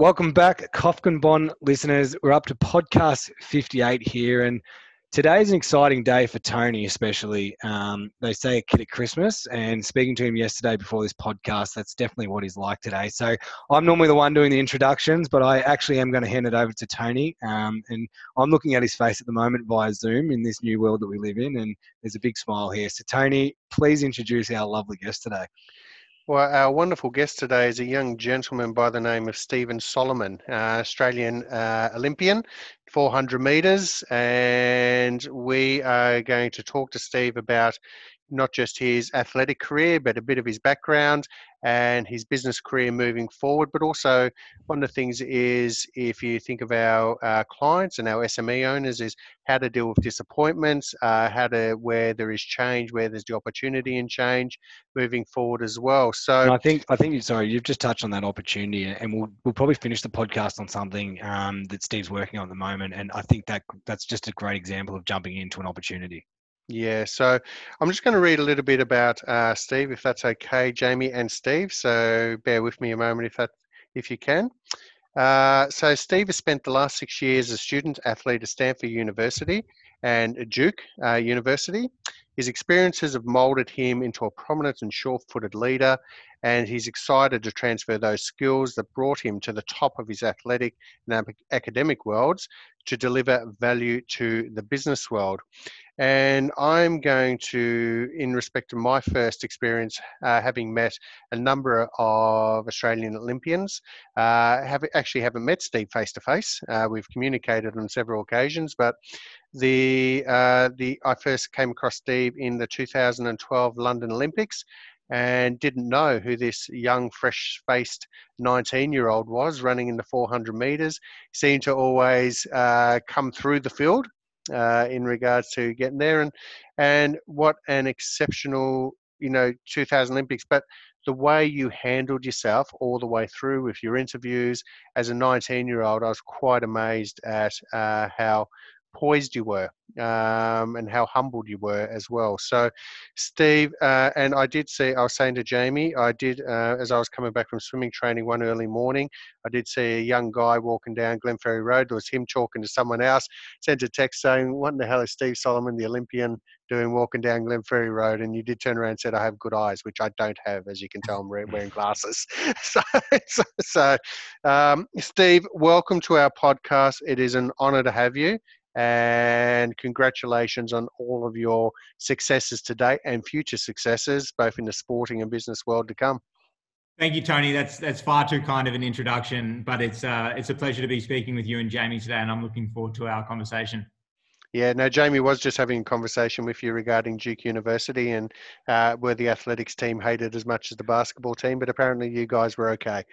Welcome back, Kofkin Bond listeners. We're up to podcast 58 here, and today's an exciting day for Tony, especially. Um, they say a kid at Christmas, and speaking to him yesterday before this podcast, that's definitely what he's like today. So I'm normally the one doing the introductions, but I actually am going to hand it over to Tony. Um, and I'm looking at his face at the moment via Zoom in this new world that we live in, and there's a big smile here. So, Tony, please introduce our lovely guest today. Well, our wonderful guest today is a young gentleman by the name of Steven Solomon, uh, Australian uh, Olympian, 400 metres. And we are going to talk to Steve about not just his athletic career, but a bit of his background and his business career moving forward. But also, one of the things is if you think of our uh, clients and our SME owners, is how to deal with disappointments, uh, how to where there is change, where there's the opportunity and change moving forward as well. So and I think I think sorry, you've just touched on that opportunity, and we'll we'll probably finish the podcast on something um, that Steve's working on at the moment, and I think that that's just a great example of jumping into an opportunity. Yeah, so I'm just going to read a little bit about uh, Steve, if that's okay, Jamie and Steve. So bear with me a moment if that, if you can. Uh, so Steve has spent the last six years as a student athlete at Stanford University and Duke uh, University. His experiences have molded him into a prominent and sure-footed leader, and he's excited to transfer those skills that brought him to the top of his athletic and academic worlds to deliver value to the business world. And I'm going to, in respect to my first experience, uh, having met a number of Australian Olympians, uh, have actually haven't met Steve face to face. We've communicated on several occasions, but the uh, the I first came across Steve in the 2012 London Olympics, and didn't know who this young, fresh faced 19 year old was running in the 400 meters. Seemed to always uh, come through the field uh, in regards to getting there, and and what an exceptional you know 2000 Olympics, but the way you handled yourself all the way through with your interviews as a 19 year old, I was quite amazed at uh, how poised you were um, and how humbled you were as well. So, Steve, uh, and I did see, I was saying to Jamie, I did, uh, as I was coming back from swimming training one early morning, I did see a young guy walking down Glenferrie Road. There was him talking to someone else, sent a text saying, What in the hell is Steve Solomon, the Olympian, doing walking down Glenferrie Road? And you did turn around and said, I have good eyes, which I don't have, as you can tell, I'm wearing glasses. so, so, so um, Steve, welcome to our podcast. It is an honor to have you and congratulations on all of your successes today and future successes, both in the sporting and business world to come. Thank you, Tony. That's that's far too kind of an introduction, but it's uh, it's a pleasure to be speaking with you and Jamie today, and I'm looking forward to our conversation. Yeah, no, Jamie was just having a conversation with you regarding Duke University and uh, where the athletics team hated as much as the basketball team, but apparently you guys were okay.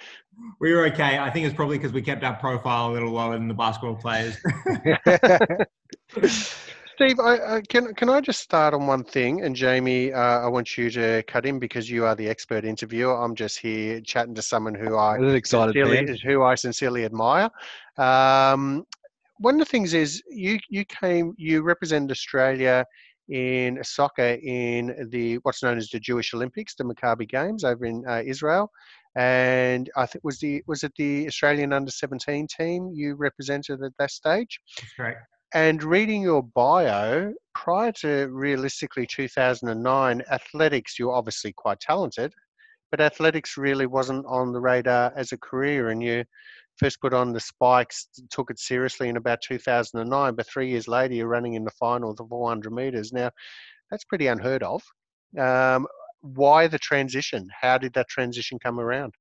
We were okay. I think it's probably because we kept our profile a little lower than the basketball players. Steve, I, I, can can I just start on one thing? And Jamie, uh, I want you to cut in because you are the expert interviewer. I'm just here chatting to someone who I excited sincerely, who I sincerely admire. Um, one of the things is you you came you represented Australia in soccer in the what's known as the Jewish Olympics, the Maccabi Games over in uh, Israel, and I think was the was it the Australian under seventeen team you represented at that stage? That's correct. And reading your bio, prior to realistically 2009, athletics, you're obviously quite talented, but athletics really wasn't on the radar as a career. And you first put on the spikes, took it seriously in about 2009, but three years later, you're running in the final of the 400 meters. Now, that's pretty unheard of. Um, why the transition? How did that transition come around?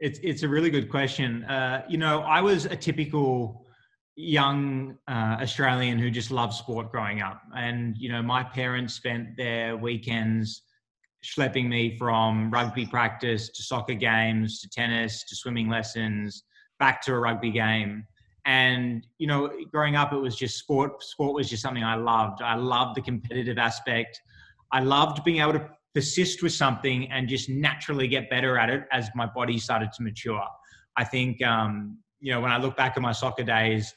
It's it's a really good question. Uh, you know, I was a typical young uh, Australian who just loved sport growing up, and you know, my parents spent their weekends schlepping me from rugby practice to soccer games to tennis to swimming lessons back to a rugby game. And, you know, growing up, it was just sport. Sport was just something I loved. I loved the competitive aspect. I loved being able to persist with something and just naturally get better at it as my body started to mature. I think, um, you know, when I look back at my soccer days,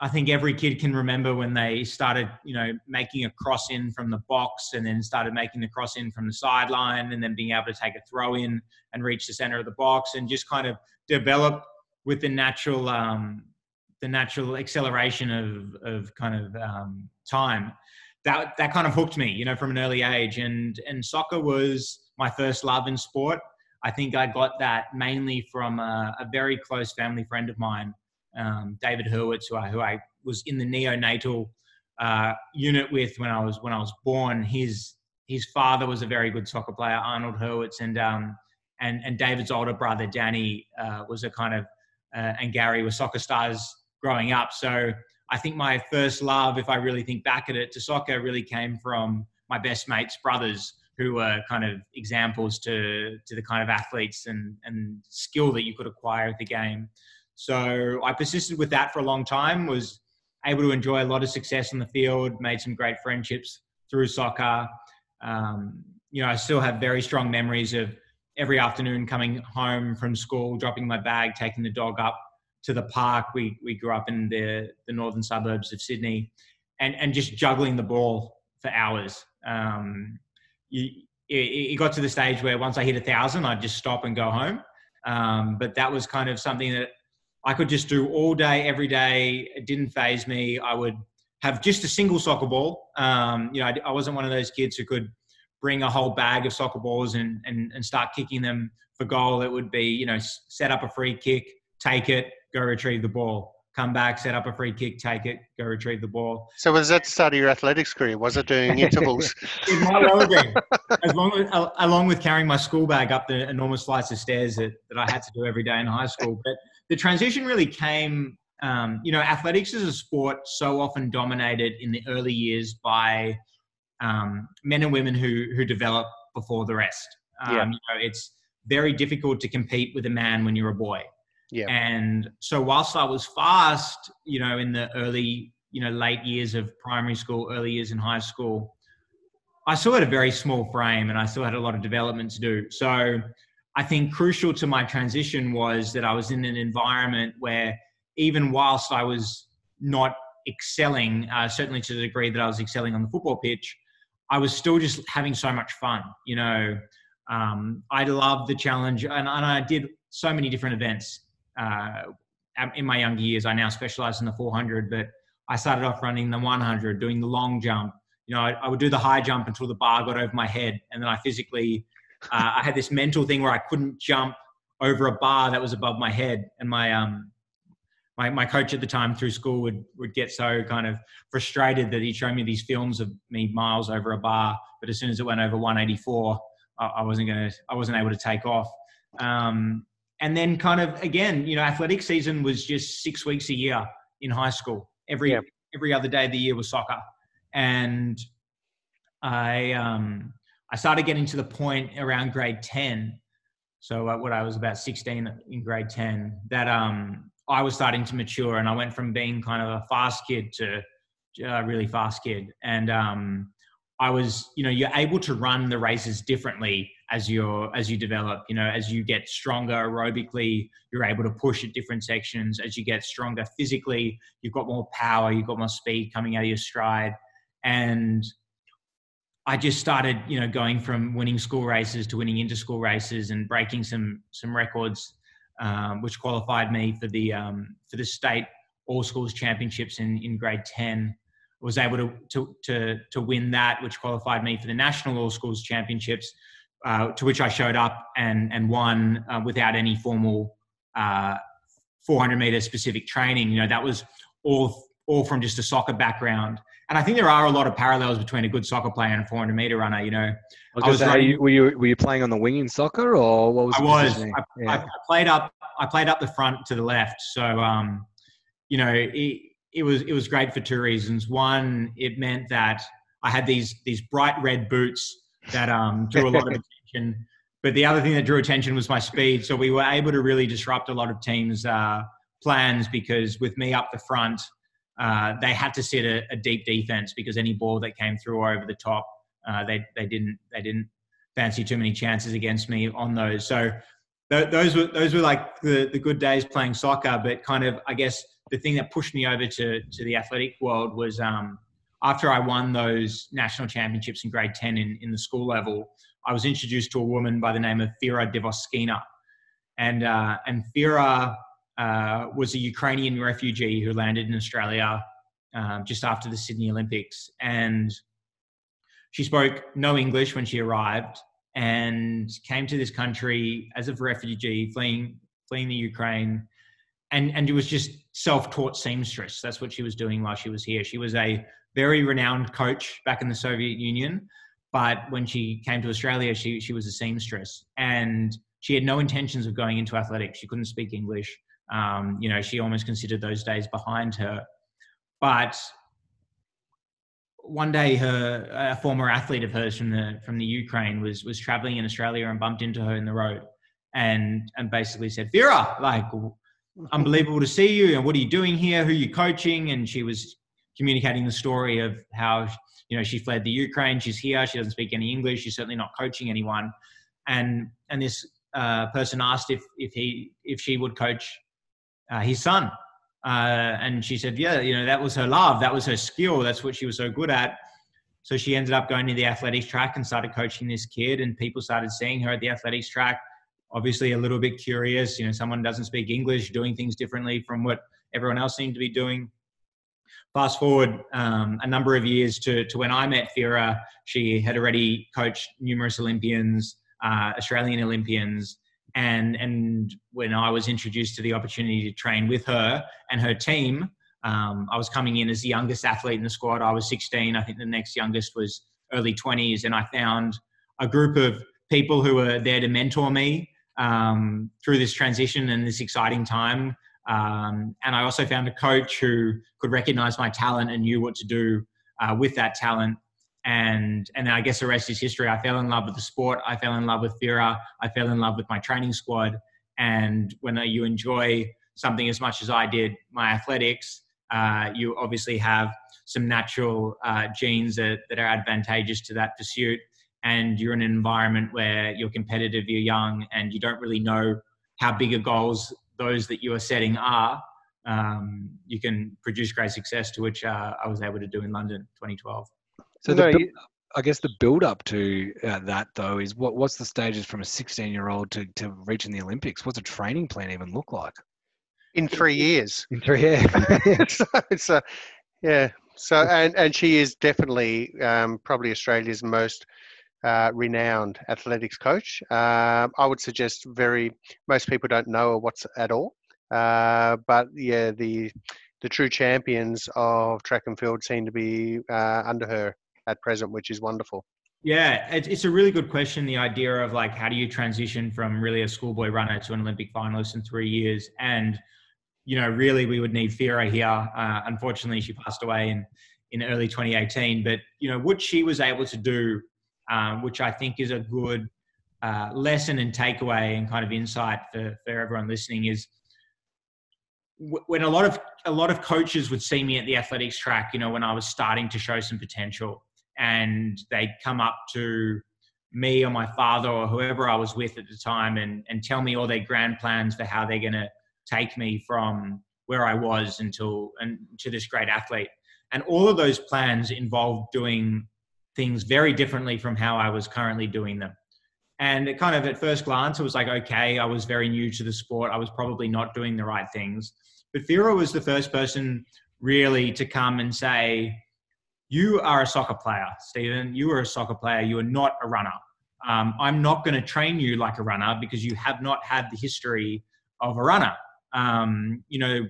I think every kid can remember when they started, you know, making a cross in from the box and then started making the cross in from the sideline and then being able to take a throw in and reach the center of the box and just kind of develop with the natural um, the natural acceleration of of kind of um, time. That that kind of hooked me you know from an early age. And and soccer was my first love in sport. I think i got that mainly from a, a very close family friend of mine um, david hurwitz who I, who I was in the neonatal uh, unit with when i was when i was born. His his father was a very good soccer player arnold hurwitz. And um, and and david's older brother danny uh, was a kind of uh, and gary were soccer stars growing up. So I think my first love, if I really think back at it, to soccer really came from my best mates' brothers, who were kind of examples to to the kind of athletes and and skill that you could acquire at the game. So I persisted with that for a long time. Was able to enjoy a lot of success on the field, made some great friendships through soccer. Um, you know, I still have very strong memories of every afternoon coming home from school, dropping my bag, taking the dog up to the park. We we grew up in the the northern suburbs of Sydney, and and just juggling the ball for hours. Um, you, it, it, got to the stage where once I hit a thousand, I'd just stop and go home. Um, but that was kind of something that I could just do all day, every day. It didn't phase me. I would have just a single soccer ball. Um, you know, I, I, wasn't one of those kids who could bring a whole bag of soccer balls and, and, and start kicking them for goal. It would be, you know, set up a free kick, take it, go retrieve the ball. Come back, set up a free kick, take it, go retrieve the ball. So was that the start of your athletics career? Was it doing intervals? it might well have been. As long as, along with carrying my school bag up the enormous flights of stairs that, that I had to do every day in high school. But the transition really came, um, you know, athletics is a sport so often dominated in the early years by um, men and women who who develop before the rest. Um, yeah. You know, it's very difficult to compete with a man when you're a boy. Yeah. And so whilst I was fast, you know, in the early, you know, late years of primary school, early years in high school, I still had a very small frame and I still had a lot of development to do. So I think crucial to my transition was that I was in an environment where even whilst I was not excelling, uh, certainly to the degree that I was excelling on the football pitch, I was still just having so much fun. You know, um, I loved the challenge and, and I did so many different events uh, in my younger years, I now specialize in the 400, but I started off running the 100, doing the long jump. You know, I, I would do the high jump until the bar got over my head, and then I physically, uh, I had this mental thing where I couldn't jump over a bar that was above my head, and my um, my, my coach at the time through school would would get so kind of frustrated that he'd show me these films of me miles over a bar, but as soon as it went over 184, I, I wasn't gonna, I wasn't able to take off. Um, and then kind of again, you know, athletic season was just six weeks a year in high school. Every yeah. every other day of the year was soccer, and I um, I started getting to the point around grade ten. So uh, what I was about sixteen in grade ten that um, I was starting to mature, and I went from being kind of a fast kid to a really fast kid, and um, I was, you know, you're able to run the races differently as you're as you develop. You know as you get stronger aerobically you're able to push at different sections. As you get stronger physically you've got more power you've got more speed coming out of your stride. And i just started you know going from winning school races to winning inter school races and breaking some some records um, which qualified me for the um, for the state all schools championships in in grade 10 was able to, to to to win that which qualified me for the national all schools championships uh, to which I showed up and and won uh, without any formal uh, 400 meter specific training. You know, that was all all from just a soccer background. And I think there are a lot of parallels between a good soccer player and a 400 meter runner. You know, I was, I was running, were you were you playing on the wing in soccer or what was? I was. I, yeah. I, played up. I played up the front to the left. So, um, you know, it, it was it was great for two reasons. One, it meant that I had these these bright red boots that um, drew a lot of attention. But the other thing that drew attention was my speed. So we were able to really disrupt a lot of teams' uh, plans because with me up the front, uh, they had to set a, a, deep defense because any ball that came through or over the top, uh, they they didn't they didn't fancy too many chances against me on those. So th- those were those were like the the good days playing soccer. But kind of I guess the thing that pushed me over to to the athletic world was um, after I won those national championships in grade 10 in, in the school level, I was introduced to a woman by the name of Fira Dvoskina. And, uh, and Fira uh, was a Ukrainian refugee who landed in Australia um, just after the Sydney Olympics. And she spoke no English when she arrived and came to this country as a refugee, fleeing, fleeing the Ukraine. And, and it was just self-taught seamstress. That's what she was doing while she was here. She was a very renowned coach back in the Soviet Union, but when she came to Australia, she she was a seamstress, and she had no intentions of going into athletics. She couldn't speak English. Um, you know, she almost considered those days behind her. But one day, her a former athlete of hers from the from the Ukraine was was traveling in Australia and bumped into her in the road, and and basically said, "Fira, like, unbelievable to see you. And what are you doing here? Who are you coaching?" And she was communicating the story of how you know she fled the Ukraine. She's here. She doesn't speak any English. She's certainly not coaching anyone. And and this uh, person asked if if he if she would coach uh, his son uh, and she said, yeah, you know, that was her love. That was her skill. That's what she was so good at. So she ended up going to the athletics track and started coaching this kid. And people started seeing her at the athletics track. Obviously, a little bit curious. You know, someone doesn't speak English, doing things differently from what everyone else seemed to be doing. Fast forward um, a number of years to, to when I met Fira, she had already coached numerous Olympians, uh, Australian Olympians, and and when I was introduced to the opportunity to train with her and her team, um, I was coming in as the youngest athlete in the squad. I was 16. I think the next youngest was early 20s, and I found a group of people who were there to mentor me um, through this transition and this exciting time. Um, and I also found a coach who could recognize my talent and knew what to do uh, with that talent and and I guess the rest is history. I fell in love with the sport. I fell in love with Fira. I fell in love with my training squad. And when you enjoy something as much as I did, my athletics, uh, you obviously have some natural uh, genes that, that are advantageous to that pursuit. And you're in an environment where you're competitive, you're young, and you don't really know how big a goals those that you are setting are. Um, you can produce great success, to which uh, I was able to do in London 2012. So no, the, you, I guess the build up to uh, that though is what what's the stages from a 16 year old to, to reaching the Olympics? What's a training plan even look like? In three years. In three years. so it's a, yeah. So and and she is definitely um, probably Australia's most uh, renowned athletics coach. Uh, I would suggest very most people don't know her what's at all. Uh, but yeah, the the true champions of track and field seem to be uh, under her at present, which is wonderful. Yeah, it's a really good question. The idea of like, how do you transition from really a schoolboy runner to an Olympic finalist in three years? And, you know, really we would need Fira here. Uh, unfortunately, she passed away in, in early 2018. But, you know, what she was able to do, um, which I think is a good uh, lesson and takeaway and kind of insight for, for everyone listening is when a lot of a lot of coaches would see me at the athletics track, you know, when I was starting to show some potential, and they'd come up to me or my father or whoever I was with at the time and, and tell me all their grand plans for how they're going to take me from where I was until and to this great athlete. And all of those plans involved doing things very differently from how I was currently doing them. And it kind of at first glance, it was like, okay, I was very new to the sport. I was probably not doing the right things. But Fira was the first person really to come and say, you are a soccer player, Steven. You are a soccer player. You are not a runner. Um, I'm not going to train you like a runner because you have not had the history of a runner. Um, you know,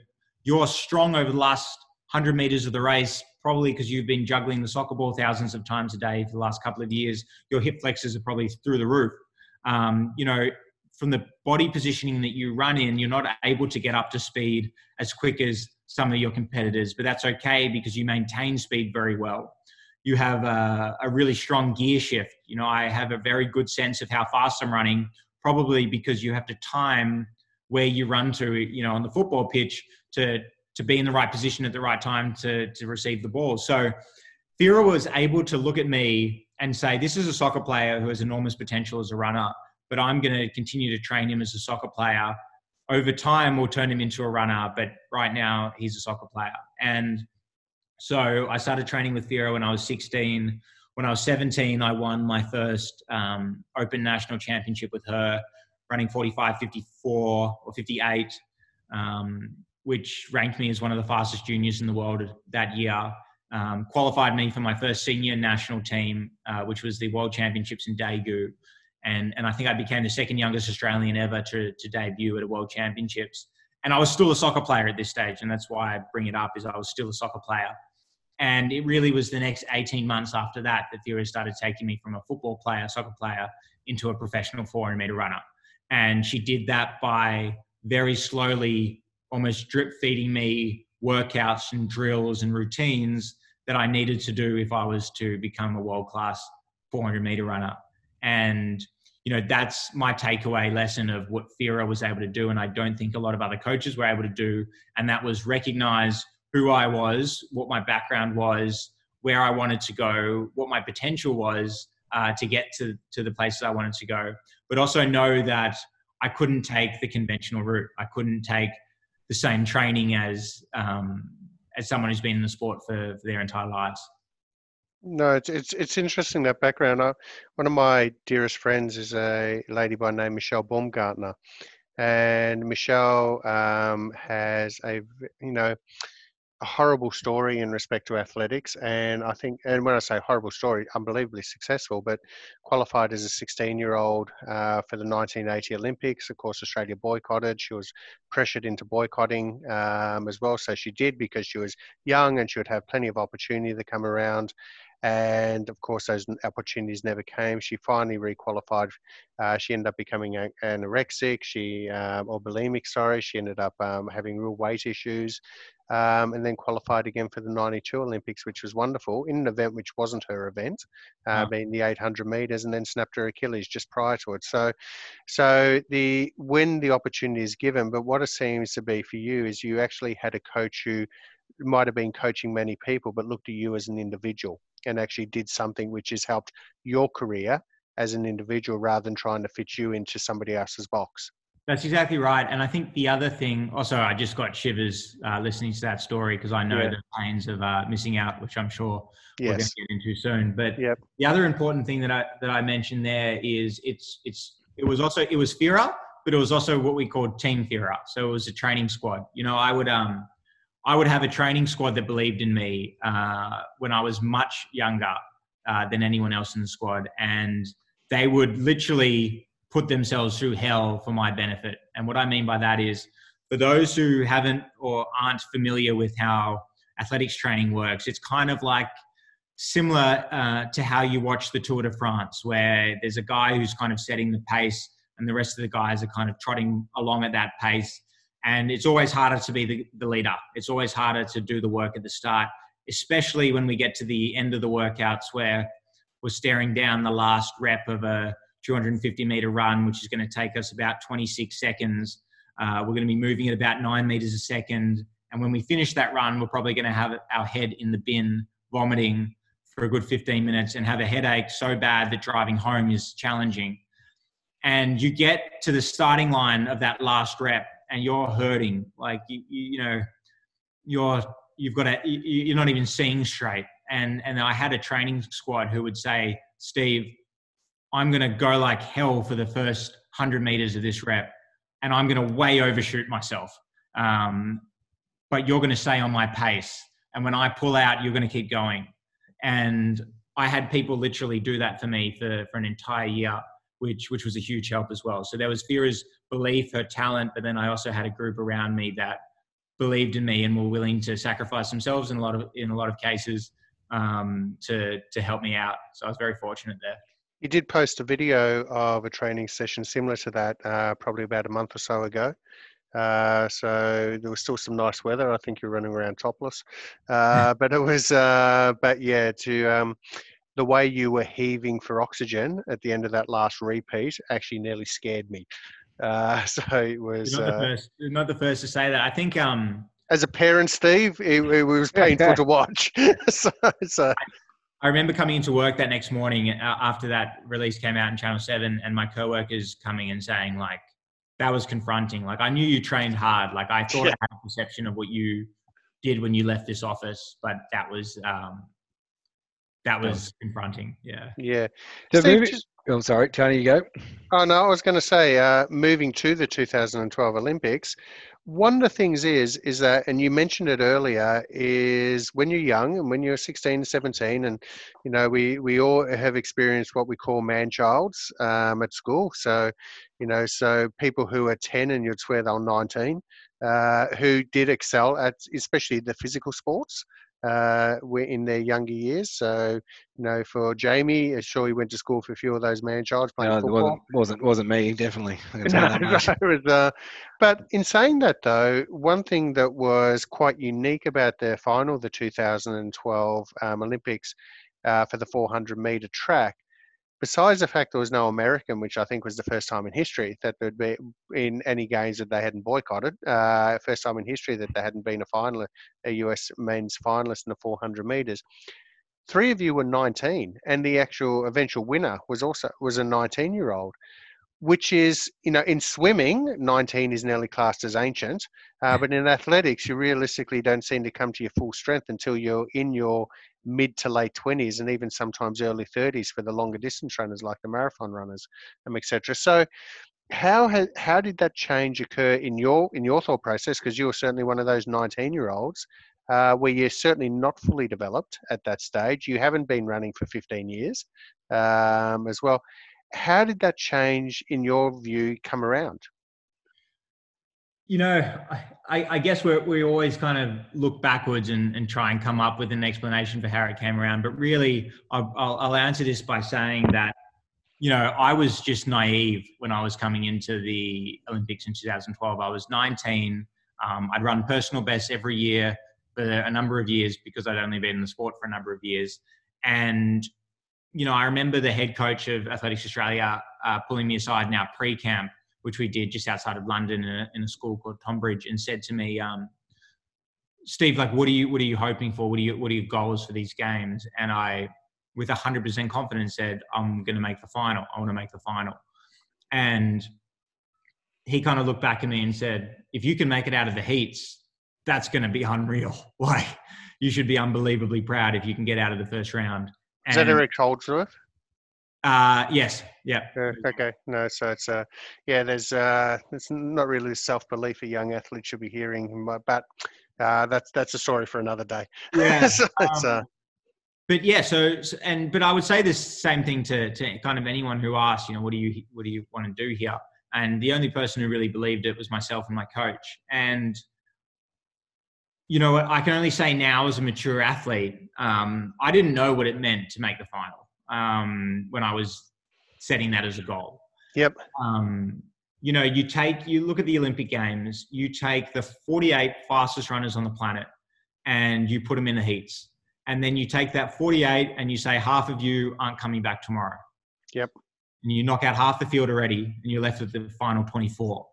you're strong over the last 100 meters of the race, probably because you've been juggling the soccer ball thousands of times a day for the last couple of years. Your hip flexors are probably through the roof. Um, you know, from the body positioning that you run in, you're not able to get up to speed as quick as some of your competitors, but that's okay because you maintain speed very well. You have a, a, really strong gear shift. You know, I have a very good sense of how fast I'm running, probably because you have to time where you run to, you know, on the football pitch to to be in the right position at the right time to to receive the ball. So Fira was able to look at me and say, "This is a soccer player who has enormous potential as a runner." but I'm going to continue to train him as a soccer player. Over time, we'll turn him into a runner, but right now he's a soccer player. And so I started training with Fira when I was 16. When I was 17, I won my first um, Open National Championship with her, running 45, 54, or 58. um, which ranked me as one of the fastest juniors in the world that year. Um, qualified me for my first senior national team, uh, which was the World Championships in Daegu. And, and I think I became the second youngest Australian ever to, to debut at a World Championships. And I was still a soccer player at this stage, and that's why I bring it up. Is I was still a soccer player, and it really was the next 18 months after that that Fira started taking me from a football player, soccer player, into a professional 400 meter runner. And she did that by very slowly, almost drip feeding me workouts and drills and routines that I needed to do if I was to become a world class 400 meter runner. And, you know, that's my takeaway lesson of what Fira was able to do. And I don't think a lot of other coaches were able to do. And that was recognize who I was, what my background was, where I wanted to go, what my potential was uh, to get to, to the places I wanted to go, but also know that I couldn't take the conventional route. I couldn't take the same training as um, as someone who's been in the sport for, for their entire lives. No, it's it's it's interesting that background. I, one of my dearest friends is a lady by name Michelle Baumgartner, and Michelle um, has a you know a horrible story in respect to athletics. And I think, and when I say horrible story, unbelievably successful, but qualified as a 16 year old uh, for the 1980 Olympics. Of course, Australia boycotted. She was pressured into boycotting um, as well. So she did because she was young and she would have plenty of opportunity to come around and of course those opportunities never came. She finally requalified uh, she ended up becoming anorexic she um, or bulimic sorry. She ended up um, having real weight issues um, and then qualified again for the 92 olympics which was wonderful in an event which wasn't her event uh, wow. being the 800 meters and then snapped her achilles just prior to it. So so the when the opportunity is given but what it seems to be for you is you actually had a coach who might have been coaching many people but looked at you as an individual and actually did something which has helped your career as an individual rather than trying to fit you into somebody else's box. That's exactly right. And I think the other thing, also, I just got shivers uh, listening to that story because I know yeah. the pains of uh, missing out, which I'm sure yes. we're going to get into soon. But yep. the other important thing that I that I mentioned there is it's it's it was also it was FIRA, but it was also what we called Team FIRA. So it was a training squad. You know, I would um I would have a training squad that believed in me uh, when I was much younger uh, than anyone else in the squad, and they would literally put themselves through hell for my benefit. And what I mean by that is, for those who haven't or aren't familiar with how athletics training works, it's kind of like similar uh, to how you watch the Tour de France, where there's a guy who's kind of setting the pace, and the rest of the guys are kind of trotting along at that pace and it's always harder to be the, the leader. It's always harder to do the work at the start, especially when we get to the end of the workouts where we're staring down the last rep of a 250 meter run, which is going to take us about 26 seconds. Uh, we're going to be moving at about nine meters a second. And when we finish that run, we're probably going to have our head in the bin, vomiting for a good 15 minutes and have a headache so bad that driving home is challenging. And you get to the starting line of that last rep and you're hurting like you, you know you're you've got a you're not even seeing straight. And and i had a training squad who would say steve i'm going to go like hell for the first 100 meters of this rep and i'm going to way overshoot myself. Um, but you're going to stay on my pace and when i pull out you're going to keep going. And i had people literally do that for me for, for an entire year which which was a huge help as well. So there was Fira's belief, her talent, but then I also had a group around me that believed in me and were willing to sacrifice themselves in a lot of in a lot of cases um, to to help me out. So I was very fortunate there. You did post a video of a training session similar to that, uh, probably about a month or so ago. Uh, so there was still some nice weather. I think you're running around topless, uh, but it was. Uh, but yeah, to um, the way you were heaving for oxygen at the end of that last repeat actually nearly scared me. Uh, so it was. You're not, uh, the first, you're not the first to say that. I think. Um, as a parent, Steve, it, it was painful to watch. so, so. I remember coming into work that next morning uh, after that release came out in Channel 7 and my coworkers coming and saying like, that was confronting. Like I knew you trained hard. Like I thought yeah. I had a perception of what you did when you left this office, but that was um, that was confronting. Yeah. Yeah. So Steve, just, I'm sorry, Tony, you go. Oh no, I was going to say, uh, moving to the 2012 Olympics, one of the things is is that and you mentioned it earlier is when you're young and when you're 16 17 and you know we we all have experienced what we call man childs um, at school so you know so people who are 10 and you'd swear they're 19 uh, who did excel at especially the physical sports uh, were in their younger years. So, you know, for Jamie, I'm sure he went to school for a few of those man childs playing no, football. Wasn't, wasn't wasn't me definitely. No, was, uh, but in saying that, though, one thing that was quite unique about their final, the 2012 um, Olympics, uh, for the 400 meter track, besides the fact there was no American, which I think was the first time in history that there'd be in any games that they hadn't boycotted, uh, first time in history that there hadn't been a final, a US men's finalist in the 400 meters. Three of you were 19, and the actual eventual winner was also was a 19 year old. Which is, you know, in swimming, 19 is nearly classed as ancient, uh, but in athletics, you realistically don't seem to come to your full strength until you're in your mid to late 20s and even sometimes early 30s for the longer distance runners like the marathon runners um, etc so how has, how did that change occur in your in your thought process? Because you were certainly one of those 19 year olds uh, where you're certainly not fully developed at that stage. You haven't been running for 15 years um, as well how did that change in your view come around you know, I, I guess we we always kind of look backwards and, and try and come up with an explanation for how it came around. But really, I'll, I'll answer this by saying that, you know, I was just naive when I was coming into the Olympics in 2012. I was 19. Um, I'd run personal bests every year for a number of years because I'd only been in the sport for a number of years. And, you know, I remember the head coach of Athletics Australia uh, pulling me aside now pre camp which we did just outside of London in a, in a school called Tonbridge, and said to me, um, "Steve, like, what are you what are you hoping for? What are you what are your goals for these games?" And I, with hundred percent confidence, said, "I'm going to make the final. I want to make the final." And he kind of looked back at me and said, "If you can make it out of the heats, that's going to be unreal. Like, you should be unbelievably proud if you can get out of the first round." Is that Eric Hollingsworth? Uh, yes. Yeah. Uh, okay. No. So it's uh, yeah. There's uh, it's not really self belief a young athlete should be hearing, but uh, that's that's a story for another day. Yeah. so um, uh, but yeah. So and but I would say this same thing to to kind of anyone who asks, you know, what do you what do you want to do here? And the only person who really believed it was myself and my coach. And you know, I can only say now as a mature athlete, um, I didn't know what it meant to make the final um, when I was setting that as a goal. Yep. Um, you know, you take, you look at the Olympic Games, you take the 48 fastest runners on the planet and you put them in the heats. And then you take that 48 and you say half of you aren't coming back tomorrow. Yep. And you knock out half the field already and you're left with the final 24.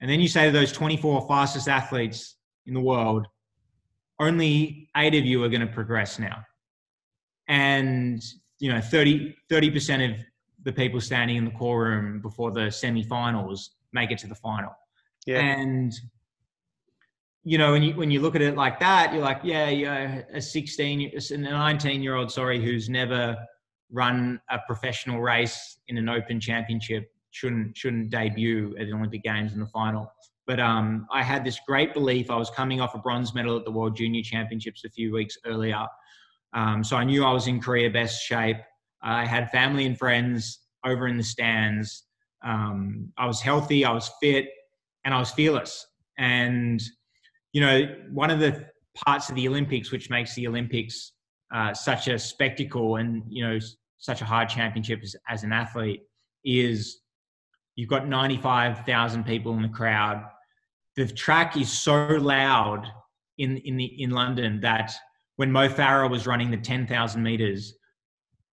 And then you say to those 24 fastest athletes in the world, only eight of you are going to progress now. And you know 30 30% of the people standing in the call room before the semi-finals make it to the final. Yeah. And you know, when you when you look at it like that, you're like, yeah, you're a 16, a 19 year old, sorry, who's never run a professional race in an open championship shouldn't shouldn't debut at the Olympic Games in the final. But um, I had this great belief. I was coming off a bronze medal at the World Junior Championships a few weeks earlier, um, so I knew I was in career best shape. I had family and friends over in the stands. Um, I was healthy, I was fit, and I was fearless. And, you know, one of the parts of the Olympics which makes the Olympics uh, such a spectacle and, you know, such a hard championship as, as an athlete is you've got 95,000 people in the crowd. The track is so loud in, in, the, in London that when Mo Farah was running the 10,000 meters,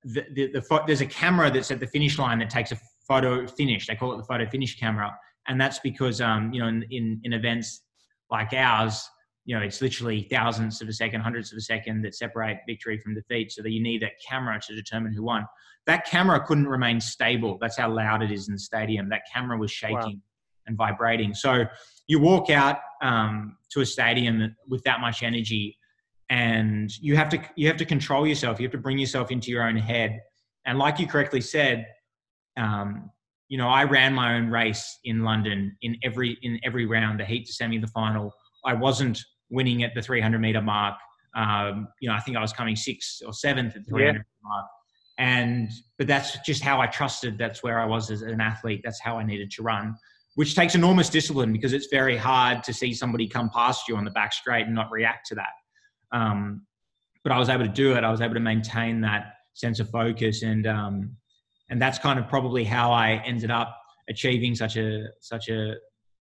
the, the, the, there's a camera that's at the finish line that takes a photo finish. They call it the photo finish camera. And that's because, um, you know, in, in, in events like ours, you know, it's literally thousandths of a second, hundreds of a second that separate victory from defeat. So that you need that camera to determine who won. That camera couldn't remain stable. That's how loud it is in the stadium. That camera was shaking wow. and vibrating. So you walk out um, to a stadium with that much energy and you have to you have to control yourself you have to bring yourself into your own head and like you correctly said um, you know, I ran my own race in London in every in every round, the heat, the semi, the final. I wasn't winning at the 300 meter mark. Um, you know, I think I was coming sixth or seventh at the 300 yeah. mark. And but that's just how I trusted. That's where I was as an athlete. That's how I needed to run, which takes enormous discipline because it's very hard to see somebody come past you on the back straight and not react to that. Um, but I was able to do it. I was able to maintain that sense of focus and um, and that's kind of probably how I ended up achieving such a such a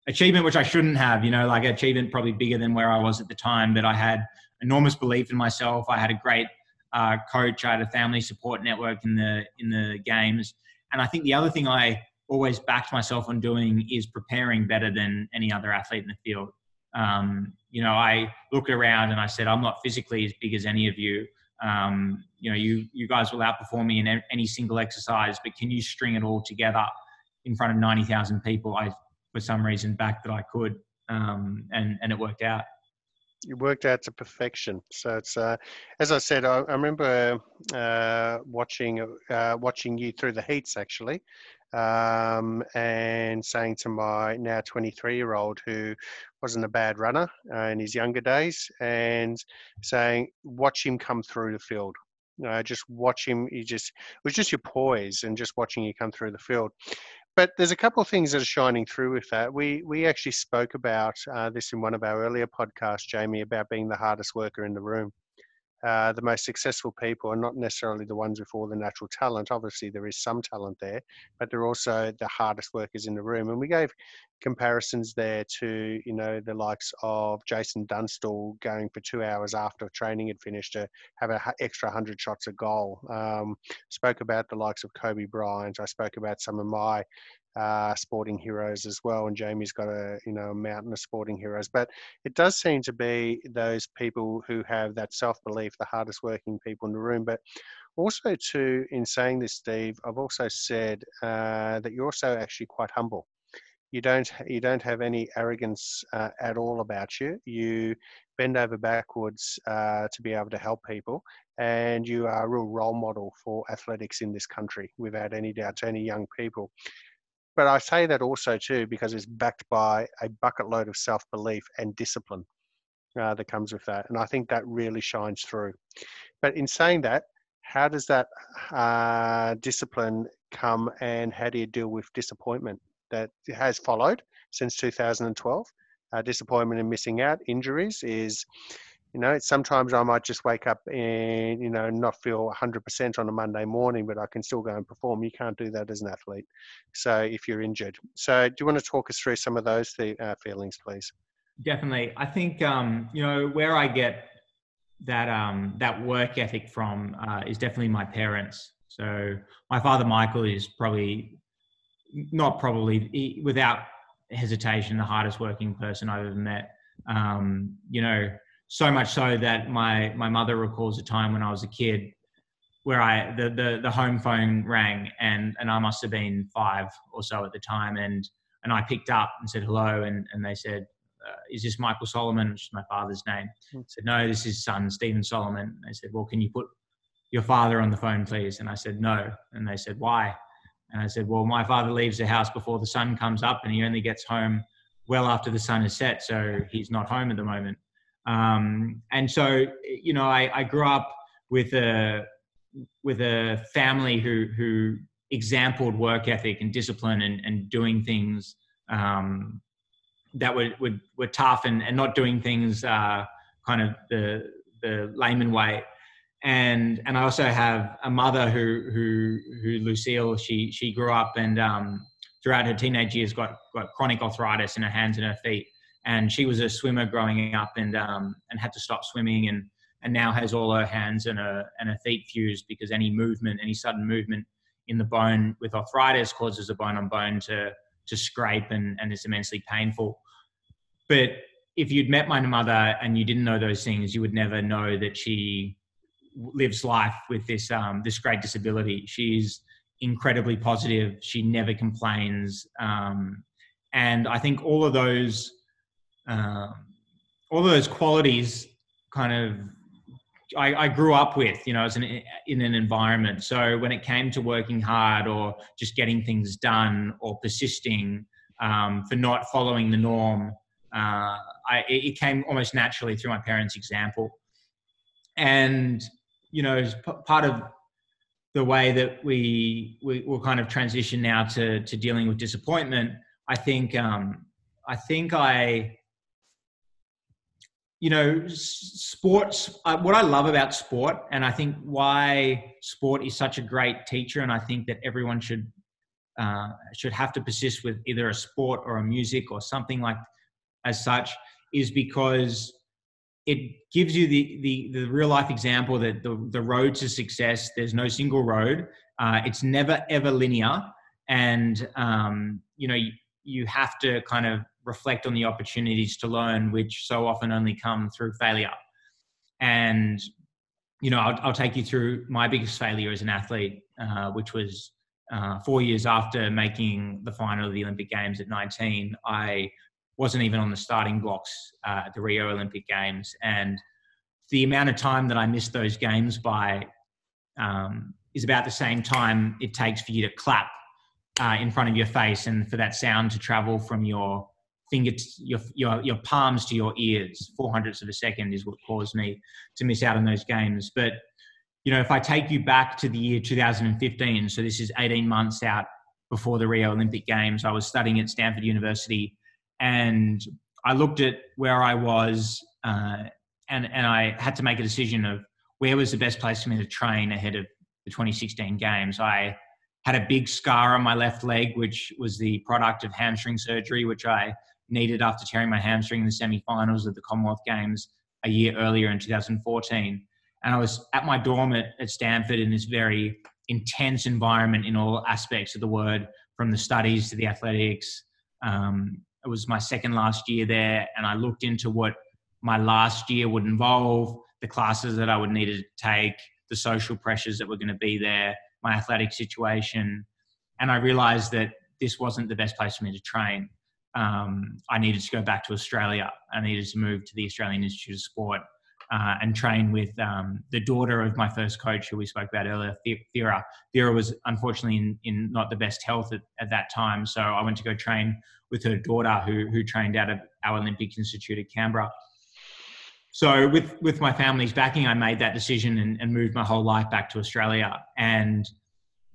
achievement which I shouldn't have. You know, like achievement probably bigger than where I was at the time. But I had enormous belief in myself. I had a great uh, coach. I had a family support network in the in the games. And I think the other thing I always backed myself on doing is preparing better than any other athlete in the field. Um, you know, I looked around and I said, I'm not physically as big as any of you. Um, you know, you you guys will outperform me in any single exercise, but can you string it all together in front of ninety thousand people? I, for some reason, back that I could, um, and and it worked out. You worked out to perfection. So it's uh, as I said, I, I remember uh, watching uh, watching you through the heats actually, um, and saying to my now 23 year old who wasn't a bad runner uh, in his younger days, and saying, watch him come through the field. Uh, just watch him. He just it was just your poise and just watching you come through the field. But there's a couple of things that are shining through with that. We we actually spoke about uh, this in one of our earlier podcasts, Jamie, about being the hardest worker in the room. Uh, the most successful people are not necessarily the ones with all the natural talent. Obviously, there is some talent there, but they're also the hardest workers in the room. And we gave comparisons there to, you know, the likes of Jason Dunstall going for two hours after training had finished to have an extra 100 shots a goal. Um, spoke about the likes of Kobe Bryant. I spoke about some of my uh, sporting heroes as well, and Jamie's got a you know a mountain of sporting heroes. But it does seem to be those people who have that self belief, the hardest working people in the room. But also, too, in saying this, Steve, I've also said uh, that you're also actually quite humble. You don't you don't have any arrogance uh, at all about you. You bend over backwards uh, to be able to help people, and you are a real role model for athletics in this country, without any doubt, to any young people. But I say that also too because it's backed by a bucket load of self belief and discipline uh, that comes with that, and I think that really shines through. But in saying that, how does that uh, discipline come, and how do you deal with disappointment that has followed since 2012? Uh, disappointment and missing out, injuries is you know, sometimes I might just wake up and, you know, not feel 100% on a Monday morning, but I can still go and perform. You can't do that as an athlete. So if you're injured. So do you want to talk us through some of those th- uh, feelings, please? Definitely. I think, um, you know, where I get that, um, that work ethic from uh, is definitely my parents. So my father, Michael, is probably, not probably, without hesitation, the hardest working person I've ever met. Um, you know, so much so that my my mother recalls a time when I was a kid where I the the, the home phone rang and and I must have been five or so at the time and and I picked up and said hello and and they said uh, is this Michael Solomon? which is my father's name. I said no this is son Steven Solomon. They said well can you put your father on the phone please? And I said no. And they said why and I said well my father leaves the house before the sun comes up and he only gets home well after the sun is set so he's not home at the moment um, and so, you know, I, I grew up with a with a family who who exampled work ethic and discipline and, and doing things um, that were, were, were tough and, and not doing things uh, kind of the the layman way. And and I also have a mother who who who Lucille she she grew up and um, throughout her teenage years got got chronic arthritis in her hands and her feet and she was a swimmer growing up and um, and had to stop swimming and and now has all her hands and her and her feet fused because any movement, any sudden movement in the bone with arthritis causes the bone on bone to to scrape and and is immensely painful. But if you'd met my mother and you didn't know those things, you would never know that she lives life with this um, this great disability. She's incredibly positive. She never complains, um, and I think all of those um, all those qualities kind of I, I, grew up with, you know, as an in an environment. So when it came to working hard or just getting things done or persisting um, for not following the norm, uh, I, it came almost naturally through my parents' example. And you know, as p- part of the way that we, we will kind of transition now to to dealing with disappointment, I think um, I think I you know, sports, uh, what I love about sport, and I think why sport is such a great teacher, and I think that everyone should uh, should have to persist with either a sport or a music or something like as such, is because it gives you the the, the real life example that the, the road to success, there's no single road. Uh, it's never ever linear, and um, you know you, you have to kind of reflect on the opportunities to learn, which so often only come through failure. And, you know, I'll, I'll take you through my biggest failure as an athlete, uh, which was uh, four years after making the final of the Olympic Games at 19. I wasn't even on the starting blocks uh, at the Rio Olympic Games. And the amount of time that I missed those games by um, is about the same time it takes for you to clap uh, in front of your face and for that sound to travel from your fingers, your, your, your palms to your ears. Four hundredths of a second is what caused me to miss out on those games. But, you know, if I take you back to the year 2015, so this is 18 months out before the Rio Olympic Games, I was studying at Stanford University and I looked at where I was uh, and, and I had to make a decision of where was the best place for me to train ahead of the 2016 games. I had a big scar on my left leg, which was the product of hamstring surgery, which I needed after tearing my hamstring in the semi-finals of the Commonwealth Games a year earlier in 2014. And I was at my dorm at, at Stanford in this very intense environment in all aspects of the word, from the studies to the athletics. Um, it was my second last year there, and I looked into what my last year would involve, the classes that I would need to take, the social pressures that were going to be there, my athletic situation. And I realized that this wasn't the best place for me to train um, I needed to go back to Australia. I needed to move to the Australian Institute of Sport uh, and train with um, the daughter of my first coach, who we spoke about earlier, Fira. Fira was unfortunately in, in not the best health at, at, that time, so I went to go train with her daughter, who who trained out of our Olympic Institute at Canberra. So with with my family's backing, I made that decision and, and moved my whole life back to Australia and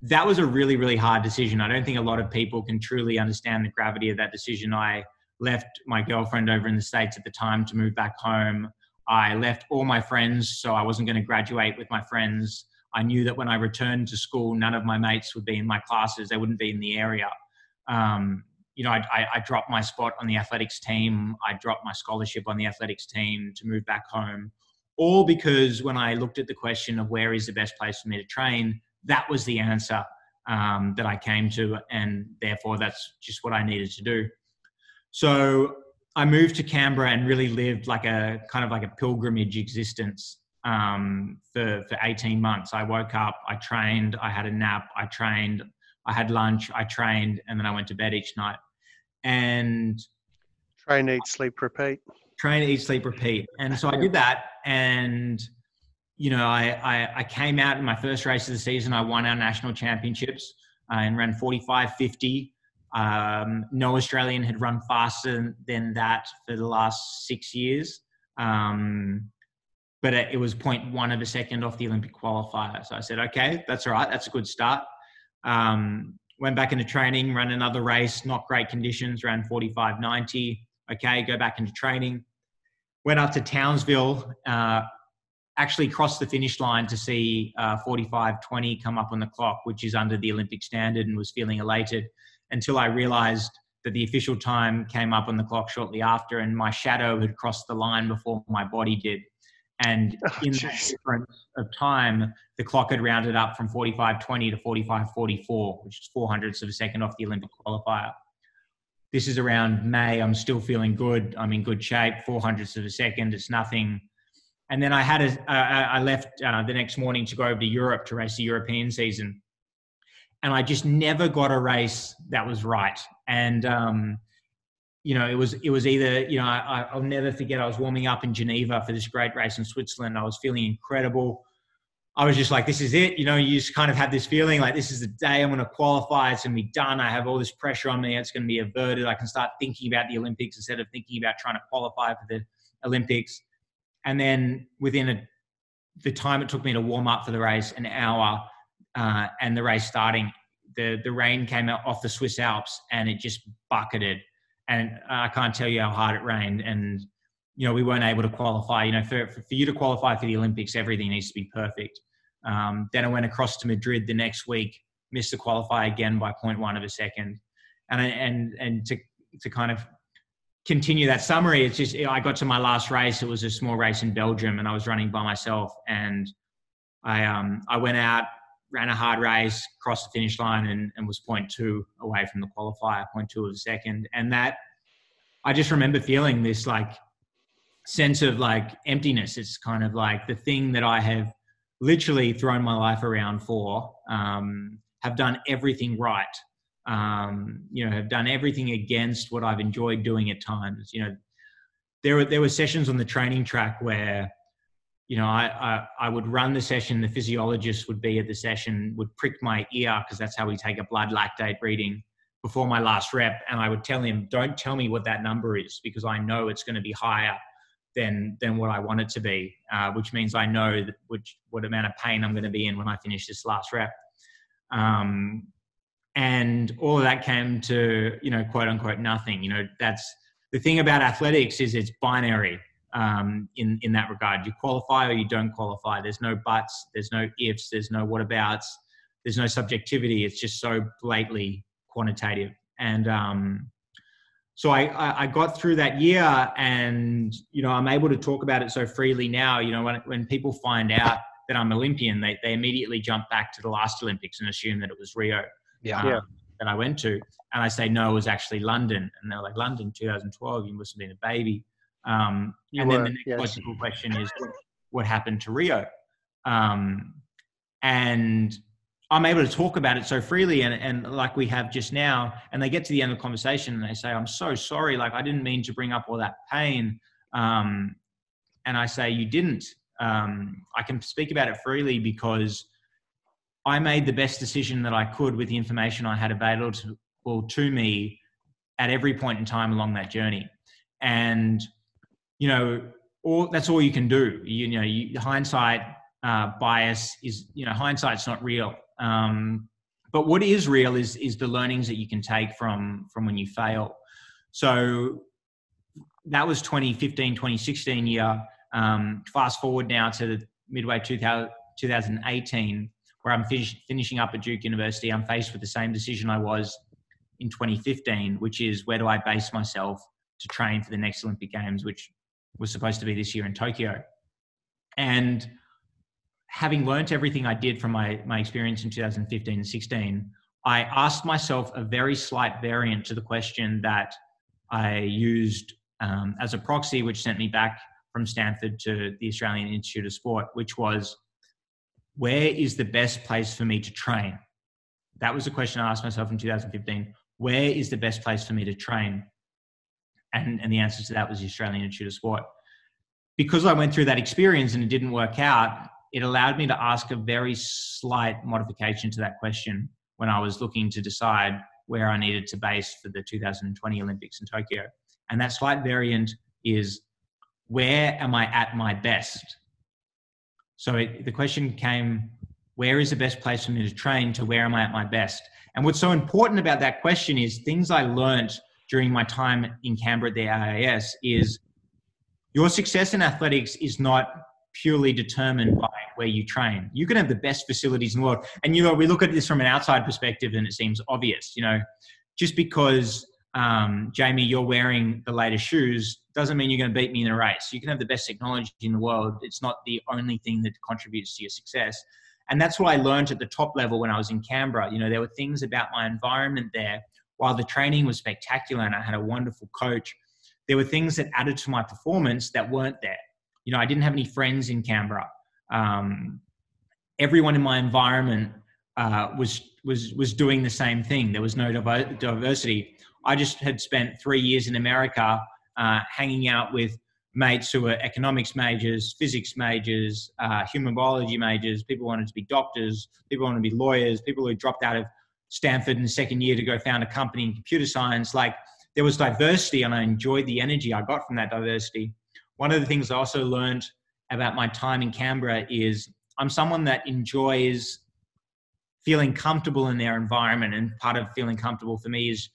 that was a really, really hard decision. I don't think a lot of people can truly understand the gravity of that decision. I left my girlfriend over in the States at the time to move back home. I left all my friends, so I wasn't going to graduate with my friends. I knew that when I returned to school, none of my mates would be in my classes, they wouldn't be in the area. Um, you know, I, I, I, dropped my spot on the athletics team. I dropped my scholarship on the athletics team to move back home, all because when I looked at the question of where is the best place for me to train, that was the answer um, that I came to, and therefore that's just what I needed to do. So I moved to Canberra and really lived like a kind of like a pilgrimage existence um, for for 18 months. I woke up, I trained, I had a nap, I trained, I had lunch, I trained, and then I went to bed each night. And train, eat, sleep, repeat. Train, eat, sleep, repeat. And so I did that, and you know, I, I, I, came out in my first race of the season. I won our national championships uh, and ran 45 50. Um, no Australian had run faster than that for the last six years. Um, but it, it was 0.1 of a second off the Olympic qualifier. So I said, okay, that's all right. That's a good start. Um, went back into training, ran another race, not great conditions, ran 45 90. Okay, go back into training. Went up to Townsville, uh, actually crossed the finish line to see uh, 45.20 come up on the clock, which is under the Olympic standard, and was feeling elated until I realized that the official time came up on the clock shortly after, and my shadow had crossed the line before my body did. And oh, in geez. that difference of time, the clock had rounded up from 45.20 to 45.44, which is four hundredths of a second off the Olympic qualifier. This is around May. I'm still feeling good. I'm in good shape. Four hundredths of a second. It's nothing and then I had a, uh, I left uh, the next morning to go over to Europe to race the European season, and I just never got a race that was right. And um, you know, it was it was either you know I, I'll never forget. I was warming up in Geneva for this great race in Switzerland. I was feeling incredible. I was just like, this is it. You know, you just kind of have this feeling like this is the day I'm going to qualify. It's going to be done. I have all this pressure on me. It's going to be averted. I can start thinking about the Olympics instead of thinking about trying to qualify for the Olympics. And then within a, the time it took me to warm up for the race, an hour, uh, and the race starting, the the rain came out off the Swiss Alps and it just bucketed. And I can't tell you how hard it rained. And you know, we weren't able to qualify. You know, for, for you to qualify for the Olympics, everything needs to be perfect. Um, then I went across to Madrid the next week, missed the qualify again by 0.1 of a second. And, and, and to, to kind of continue that summary, it's just, I got to my last race. It was a small race in Belgium and I was running by myself. And I, um, I went out, ran a hard race, crossed the finish line and, and was 0.2 away from the qualifier, 0.2 of a second. And that, I just remember feeling this like sense of like emptiness. It's kind of like the thing that I have literally thrown my life around for, um, have done everything right. Um, you know, have done everything against what I've enjoyed doing at times. You know, there were there were sessions on the training track where, you know, I I, I would run the session. The physiologist would be at the session, would prick my ear because that's how we take a blood lactate reading before my last rep, and I would tell him, "Don't tell me what that number is because I know it's going to be higher than than what I want it to be, uh, which means I know that which what amount of pain I'm going to be in when I finish this last rep. Um, and all of that came to you know quote unquote nothing. You know that's the thing about athletics is it's binary um, in in that regard. You qualify or you don't qualify. There's no buts. There's no ifs. There's no whatabouts. There's no subjectivity. It's just so blatantly quantitative. And um, so I, I got through that year and you know i'm able to talk about it so freely now you know when, when people find out that i'm olympian they, they immediately jump back to the last olympics and assume that it was rio yeah. Um, yeah. that i went to and i say no it was actually london and they're like london 2012 you must have been a baby um, and were, then the next yes. logical question is what, what happened to rio um, and I'm able to talk about it so freely and, and like we have just now. And they get to the end of the conversation and they say, I'm so sorry. Like, I didn't mean to bring up all that pain. Um, and I say, You didn't. Um, I can speak about it freely because I made the best decision that I could with the information I had available to, well, to me at every point in time along that journey. And, you know, all, that's all you can do. You, you know, you, hindsight uh, bias is, you know, hindsight's not real. Um, but what is real is is the learnings that you can take from from when you fail. So that was 2015, 2016 year. Um, fast forward now to the midway 2000, 2018, where I'm finish, finishing up at Duke University. I'm faced with the same decision I was in 2015, which is where do I base myself to train for the next Olympic Games, which was supposed to be this year in Tokyo. And having learnt everything I did from my, my experience in 2015 and 16, I asked myself a very slight variant to the question that I used um, as a proxy, which sent me back from Stanford to the Australian Institute of Sport, which was where is the best place for me to train? That was the question I asked myself in 2015. Where is the best place for me to train? And, and the answer to that was the Australian Institute of Sport. Because I went through that experience and it didn't work out, it allowed me to ask a very slight modification to that question when I was looking to decide where I needed to base for the 2020 Olympics in Tokyo. And that slight variant is where am I at my best? So it, the question came, where is the best place for me to train to where am I at my best? And what's so important about that question is things I learned during my time in Canberra at the AIS is your success in athletics is not purely determined by where you train. You can have the best facilities in the world. And, you know, we look at this from an outside perspective and it seems obvious, you know, just because, um, Jamie, you're wearing the latest shoes doesn't mean you're going to beat me in a race. You can have the best technology in the world. It's not the only thing that contributes to your success. And that's what I learned at the top level when I was in Canberra. You know, there were things about my environment there. While the training was spectacular and I had a wonderful coach, there were things that added to my performance that weren't there you know, I didn't have any friends in Canberra. Um, everyone in my environment uh, was was was doing the same thing. There was no diversity. I just had spent three years in America uh, hanging out with mates who were economics majors, physics majors, uh, human biology majors. People wanted to be doctors. People wanted to be lawyers. People who dropped out of Stanford in the second year to go found a company in computer science. Like there was diversity, and I enjoyed the energy I got from that diversity. One of the things I also learned about my time in Canberra is I'm someone that enjoys feeling comfortable in their environment. And part of feeling comfortable for me is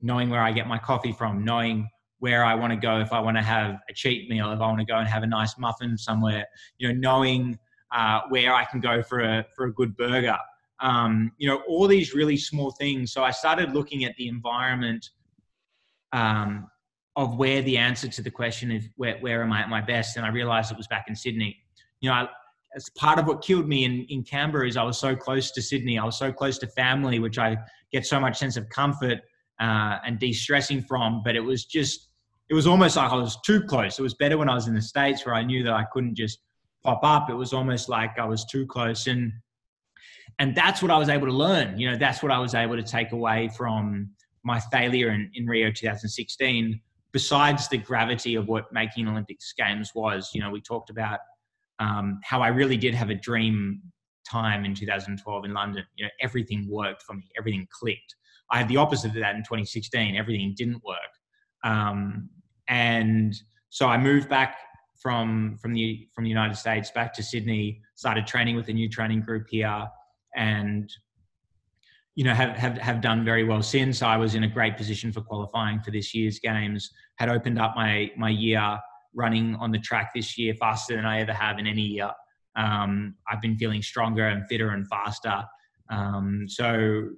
knowing where I get my coffee from, knowing where I want to go if I want to have a cheat meal, if I want to go and have a nice muffin somewhere, you know, knowing uh, where I can go for a for a good burger. Um, you know, all these really small things. So I started looking at the environment um, of where the answer to the question is where, where am I at my best, and I realized it was back in Sydney. You know, I, as part of what killed me in, in Canberra is I was so close to Sydney. I was so close to family, which I get so much sense of comfort uh, and de-stressing from. But it was just, it was almost like I was too close. It was better when I was in the States where I knew that I couldn't just pop up. It was almost like I was too close. And, and that's what I was able to learn. You know, that's what I was able to take away from my failure in, in Rio 2016, besides the gravity of what making Olympics games was. You know, we talked about um, how I really did have a dream time in 2012 in London. You know, everything worked for me, everything clicked. I had the opposite of that in 2016. Everything didn't work, um, and so I moved back from from the from the United States back to Sydney. Started training with a new training group here, and you know have, have have done very well since. I was in a great position for qualifying for this year's games. Had opened up my my year running on the track this year faster than I ever have in any year. Um, I've been feeling stronger and fitter and faster. Um, so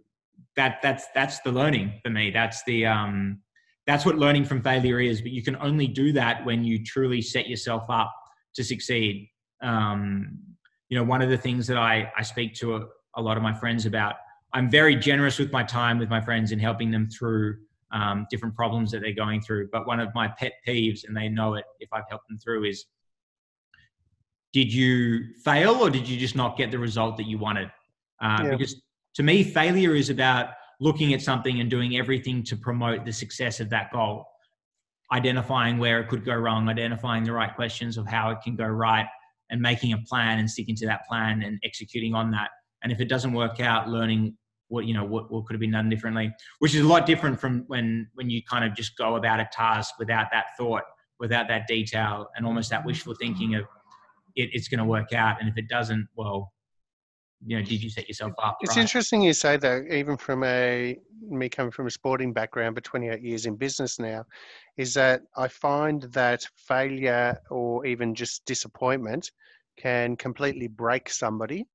that that's that's the learning for me. That's the um, that's what learning from failure is. But you can only do that when you truly set yourself up to succeed. Um, you know, one of the things that I I speak to a, lot of my friends about. I'm very generous with my time with my friends and helping them through um, different problems that they're going through. But one of my pet peeves, and they know it if I've helped them through, is did you fail or did you just not get the result that you wanted? Uh, yeah. Because to me, failure is about looking at something and doing everything to promote the success of that goal, identifying where it could go wrong, identifying the right questions of how it can go right, and making a plan and sticking to that plan and executing on that. And if it doesn't work out, learning what you know what, what could have been done differently which is a lot different from when when you kind of just go about a task without that thought without that detail and almost that wishful thinking of it, it's going to work out and if it doesn't well you know did you set yourself up it's right? interesting you say that even from a me coming from a sporting background but 28 years in business now is that i find that failure or even just disappointment can completely break somebody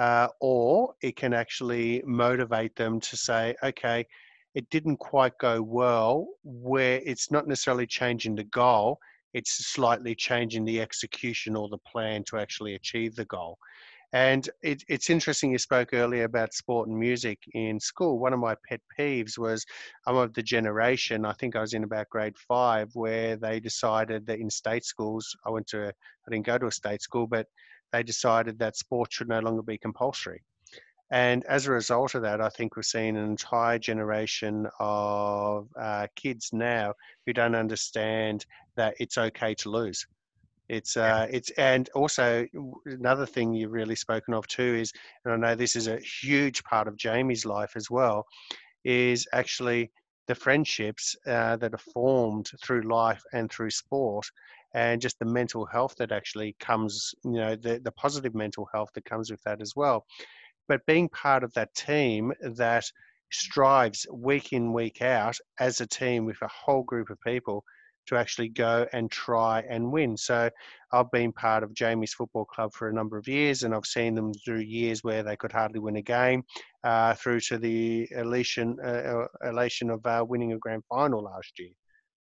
uh, or it can actually motivate them to say, okay, it didn't quite go well, where it's not necessarily changing the goal, it's slightly changing the execution or the plan to actually achieve the goal. And it, it's interesting you spoke earlier about sport and music in school. One of my pet peeves was I'm of the generation, I think I was in about grade five, where they decided that in state schools, I went to, I didn't go to a state school, but they decided that sport should no longer be compulsory. And as a result of that, I think we've seen an entire generation of uh, kids now who don't understand that it's okay to lose. It's uh, it's and also another thing you've really spoken of too is, and I know this is a huge part of Jamie's life as well, is actually the friendships uh, that are formed through life and through sport and just the mental health that actually comes, you know, the, the positive mental health that comes with that as well. But being part of that team that strives week in, week out as a team with a whole group of people to actually go and try and win. So I've been part of Jamie's football club for a number of years, and I've seen them through years where they could hardly win a game, uh, through to the elation, uh, elation of uh, winning a grand final last year.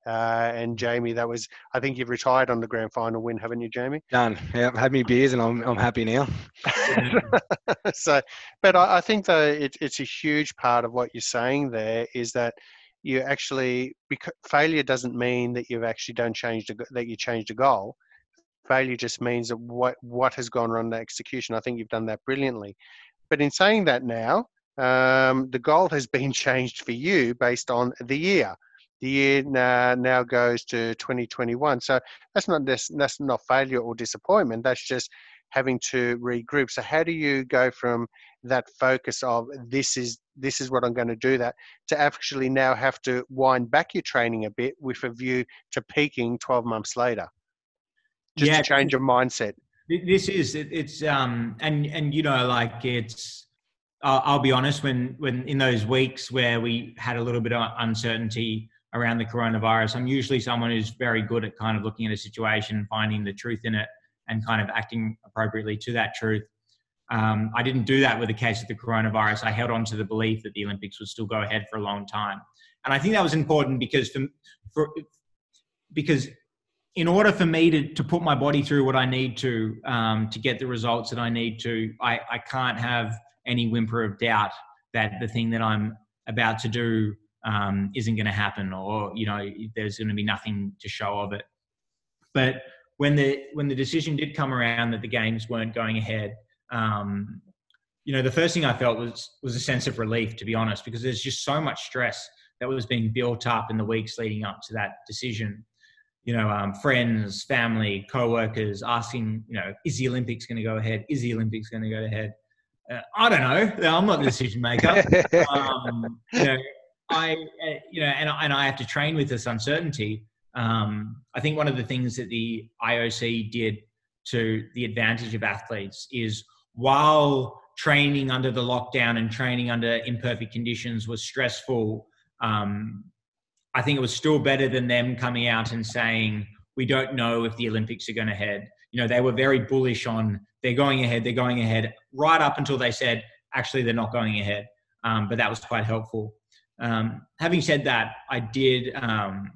Uh, and Jamie, that was I think you've retired on the grand final win, haven't you, Jamie? Done. Yeah, I've had me beers and I'm I'm happy now. so, but I, I think though it, it's a huge part of what you're saying there is that you actually because failure doesn't mean that you've actually done change the, that you changed a goal. Failure just means that what what has gone wrong in the execution. I think you've done that brilliantly. But in saying that now, um, the goal has been changed for you based on the year. The year now, now goes to 2021. So that's not that's not failure or disappointment. That's just having to regroup. So how do you go from that focus of this is this is what I'm going to do that to actually now have to wind back your training a bit with a view to peaking 12 months later? Just yeah, to change your mindset. This is it, it's um and and you know like it's I'll, I'll be honest when when in those weeks where we had a little bit of uncertainty around the coronavirus, I'm usually someone who's very good at kind of looking at a situation, finding the truth in it, and kind of acting appropriately to that truth. Um, I didn't do that with the case of the coronavirus. I held on to the belief that the Olympics would still go ahead for a long time, and I think that was important because for, for because in order for me to, to put my body through what I need to um, to get the results that I need to, I, I can't have any whimper of doubt that the thing that I'm about to do um, isn't going to happen, or you know, there's going to be nothing to show of it. But when the when the decision did come around that the games weren't going ahead, um, you know, the first thing I felt was was a sense of relief, to be honest, because there's just so much stress that was being built up in the weeks leading up to that decision. You know, um, friends, family, co-workers asking, you know, is the Olympics going to go ahead? Is the Olympics going to go ahead? Uh, I don't know. I'm not the decision maker. um, you know, I, uh, you know, and, and I have to train with this uncertainty. Um, I think one of the things that the IOC did to the advantage of athletes is while training under the lockdown and training under imperfect conditions was stressful, um, I think it was still better than them coming out and saying, we don't know if the Olympics are going to head. You know, they were very bullish on they're going ahead, they're going ahead, right up until they said, actually, they're not going ahead. Um, but that was quite helpful. Um, having said that, I did um,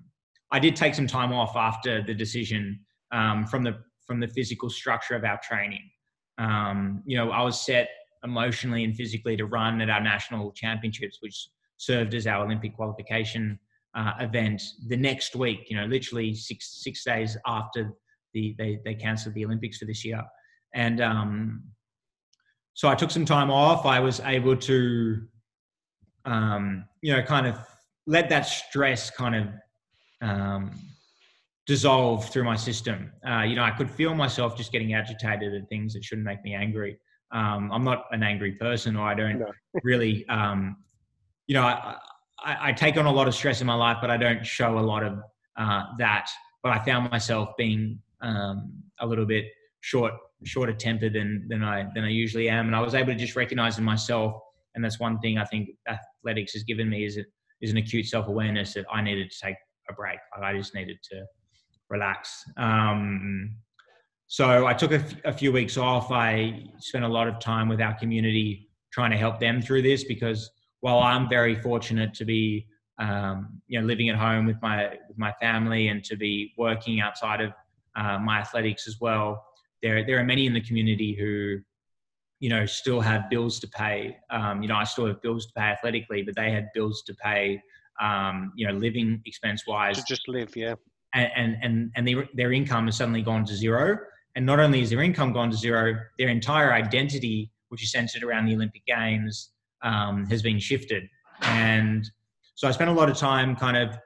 I did take some time off after the decision um, from the from the physical structure of our training. Um, you know, I was set emotionally and physically to run at our national championships, which served as our Olympic qualification uh, event the next week. You know, literally six six days after the they they cancelled the Olympics for this year, and um, so I took some time off. I was able to, um, you know, kind of let that stress kind of um, dissolve through my system. Uh, you know, I could feel myself just getting agitated at things that shouldn't make me angry. Um, I'm not an angry person, or I don't no. really, um, you know, I, I, I, take on a lot of stress in my life, but I don't show a lot of uh, that. But I found myself being um, a little bit short, shorter tempered than than I than I usually am, and I was able to just recognize in myself. And that's one thing I think athletics has given me is an acute self awareness that I needed to take a break. I just needed to relax. Um, so I took a, f- a few weeks off. I spent a lot of time with our community trying to help them through this because while I'm very fortunate to be, um, you know, living at home with my with my family and to be working outside of uh, my athletics as well, there there are many in the community who, you know, still have bills to pay. Um, you know, I still have bills to pay athletically, but they had bills to pay um, you know, living expense wise. To just live, yeah. And and and their their income has suddenly gone to zero. And not only is their income gone to zero, their entire identity, which is centered around the Olympic Games, um, has been shifted. And so I spent a lot of time kind of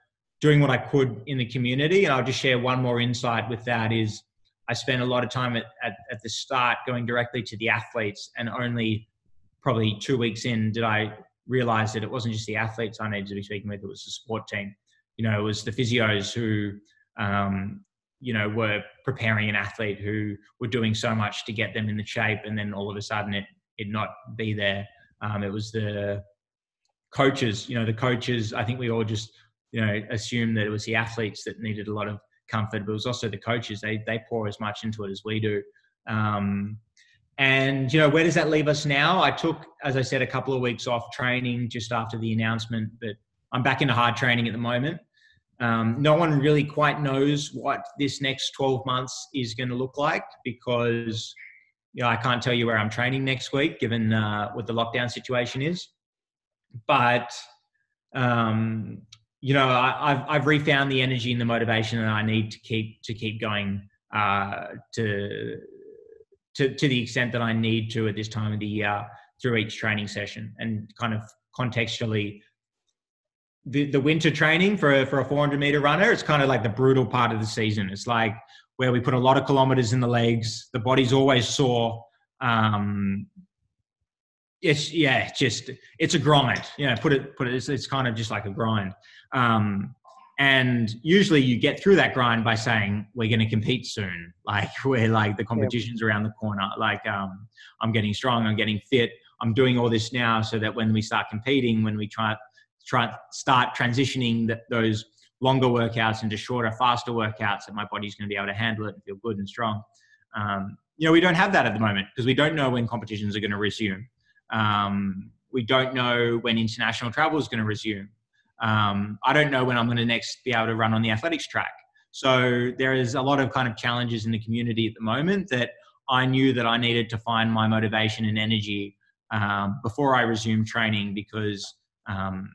doing what I could in the community. And I'll just share one more insight with that is I spent a lot of time at, at, at the start going directly to the athletes and only probably two weeks in did I realize that it wasn't just the athletes I needed to be speaking with, it was the support team. You know, it was the physios who, um, you know, were preparing an athlete who were doing so much to get them in the shape, and then all of a sudden it it not be there. Um, it was the coaches. You know, the coaches. I think we all just you know assumed that it was the athletes that needed a lot of comfort, but it was also the coaches. They they pour as much into it as we do. Um, and you know, where does that leave us now? I took, as I said, a couple of weeks off training just after the announcement, but I'm back into hard training at the moment. Um, no one really quite knows what this next 12 months is going to look like because you know I can't tell you where I'm training next week, given uh, what the lockdown situation is. But um, you know, I, have I've refound the energy and the motivation that I need to keep to keep going uh, to to, to the extent that I need to at this time of the year through each training session. And kind of contextually the, the winter training for a, for a 400 meter runner it's kind of like the brutal part of the season. It's like where we put a lot of kilometers in the legs the body's always sore um, it's yeah just it's a grind. You know put it put it it's, it's kind of just like a grind. Um, and usually you get through that grind by saying we're going to compete soon. Like we're like the competition's around the corner. Like um, i'm getting strong i'm getting fit i'm doing all this now so that when we start competing when we try try start transitioning the, those longer workouts into shorter faster workouts that my body's going to be able to handle it and feel good and strong. Um, you know we don't have that at the moment because we don't know when competitions are going to resume um, we don't know when international travel is going to resume um, I don't know when I'm going to next be able to run on the athletics track. So there is a lot of kind of challenges in the community at the moment that I knew that I needed to find my motivation and energy um, before I resumed training because um,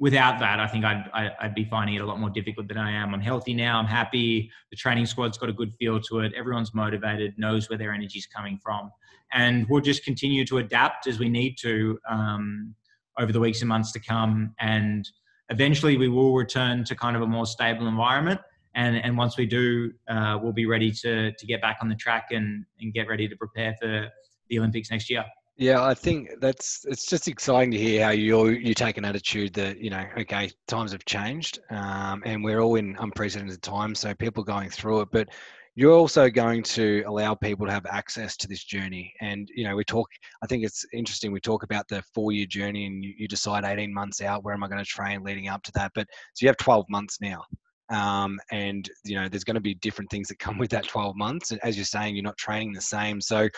without that, I think I'd, I'd be finding it a lot more difficult than I am. I'm healthy now. I'm happy. The training squad's got a good feel to it. Everyone's motivated, knows where their energy's coming from. And we'll just continue to adapt as we need to um, over the weeks and months to come. And eventually we will return to kind of a more stable environment. And, and once we do, uh, we'll be ready to, to get back on the track and, and get ready to prepare for the Olympics next year. Yeah, I think that's it's just exciting to hear how you you take an attitude that you know, okay, times have changed, um, and we're all in unprecedented times, so people going through it. But you're also going to allow people to have access to this journey. And, you know, we talk, I think it's interesting, we talk about the four year journey and you, you decide 18 months out, where am I going to train leading up to that? But so you have 12 months now. Um, and, you know, there's going to be different things that come with that 12 months. As you're saying, you're not training the same. So,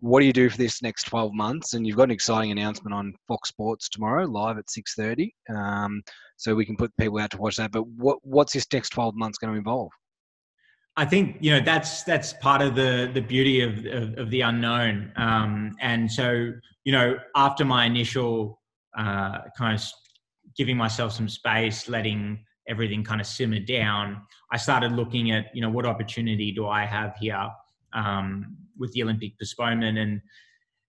what do you do for this next 12 months? And you've got an exciting announcement on Fox Sports tomorrow, live at 6:30. Um, so we can put people out to watch that. But what what's this next 12 months going to involve? I think you know that's that's part of the the beauty of of, of the unknown. Um, and so you know, after my initial uh, kind of giving myself some space, letting everything kind of simmer down, I started looking at you know what opportunity do I have here um, with the Olympic postponement and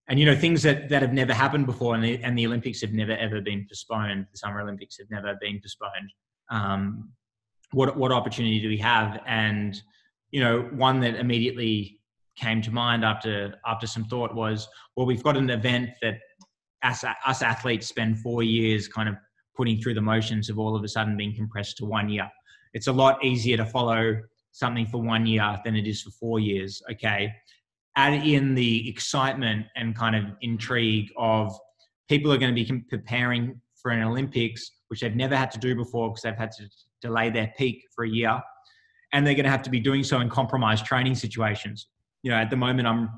and you know things that that have never happened before, and the and the Olympics have never ever been postponed. The Summer Olympics have never been postponed. Um, what what opportunity do we have? And you know, one that immediately came to mind after after some thought was, well, we've got an event that us, us athletes spend four years kind of putting through the motions of all of a sudden being compressed to one year. It's a lot easier to follow something for one year than it is for four years. Okay. Add in the excitement and kind of intrigue of people are going to be preparing for an Olympics, which they've never had to do before because they've had to delay their peak for a year and they're going to have to be doing so in compromised training situations. You know, at the moment, I'm,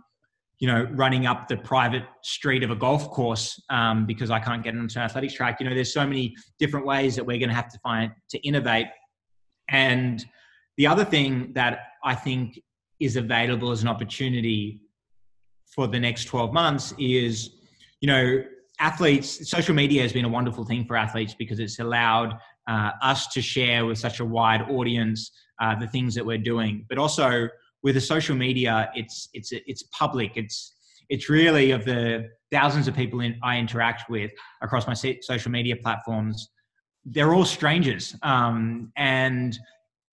you know, running up the private street of a golf course um, because I can't get onto an athletics track. You know, there's so many different ways that we're going to have to find to innovate. And the other thing that I think is available as an opportunity for the next 12 months is, you know, athletes, social media has been a wonderful thing for athletes because it's allowed uh, us to share with such a wide audience uh, the things that we're doing. But also with the social media, it's it's it's public. It's it's really of the thousands of people in, I interact with across my social media platforms. They're all strangers, um, and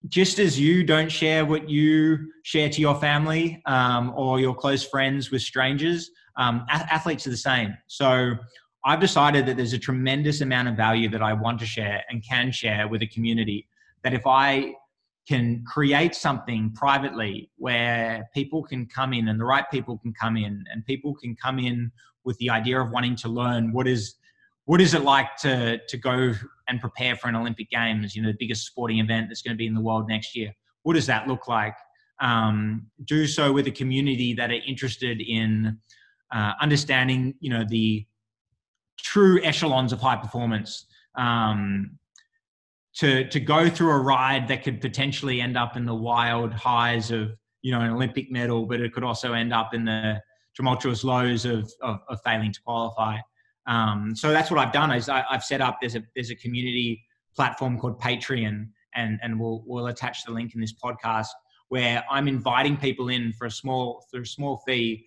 just as you don't share what you share to your family um, or your close friends with strangers, um, athletes are the same. So I've decided that there's a tremendous amount of value that I want to share and can share with a community. That if I can create something privately where people can come in and the right people can come in and people can come in with the idea of wanting to learn what is what is it like to to go and prepare for an Olympic Games, you know, the biggest sporting event that's going to be in the world next year. What does that look like? Um, do so with a community that are interested in uh, understanding, you know, the true echelons of high performance. Um, to to go through a ride that could potentially end up in the wild highs of you know an Olympic medal, but it could also end up in the tumultuous lows of of, of failing to qualify. Um, so that's what I've done. Is I, have set up there's a there's a community platform called Patreon, and and we'll we'll attach the link in this podcast where I'm inviting people in for a small for a small fee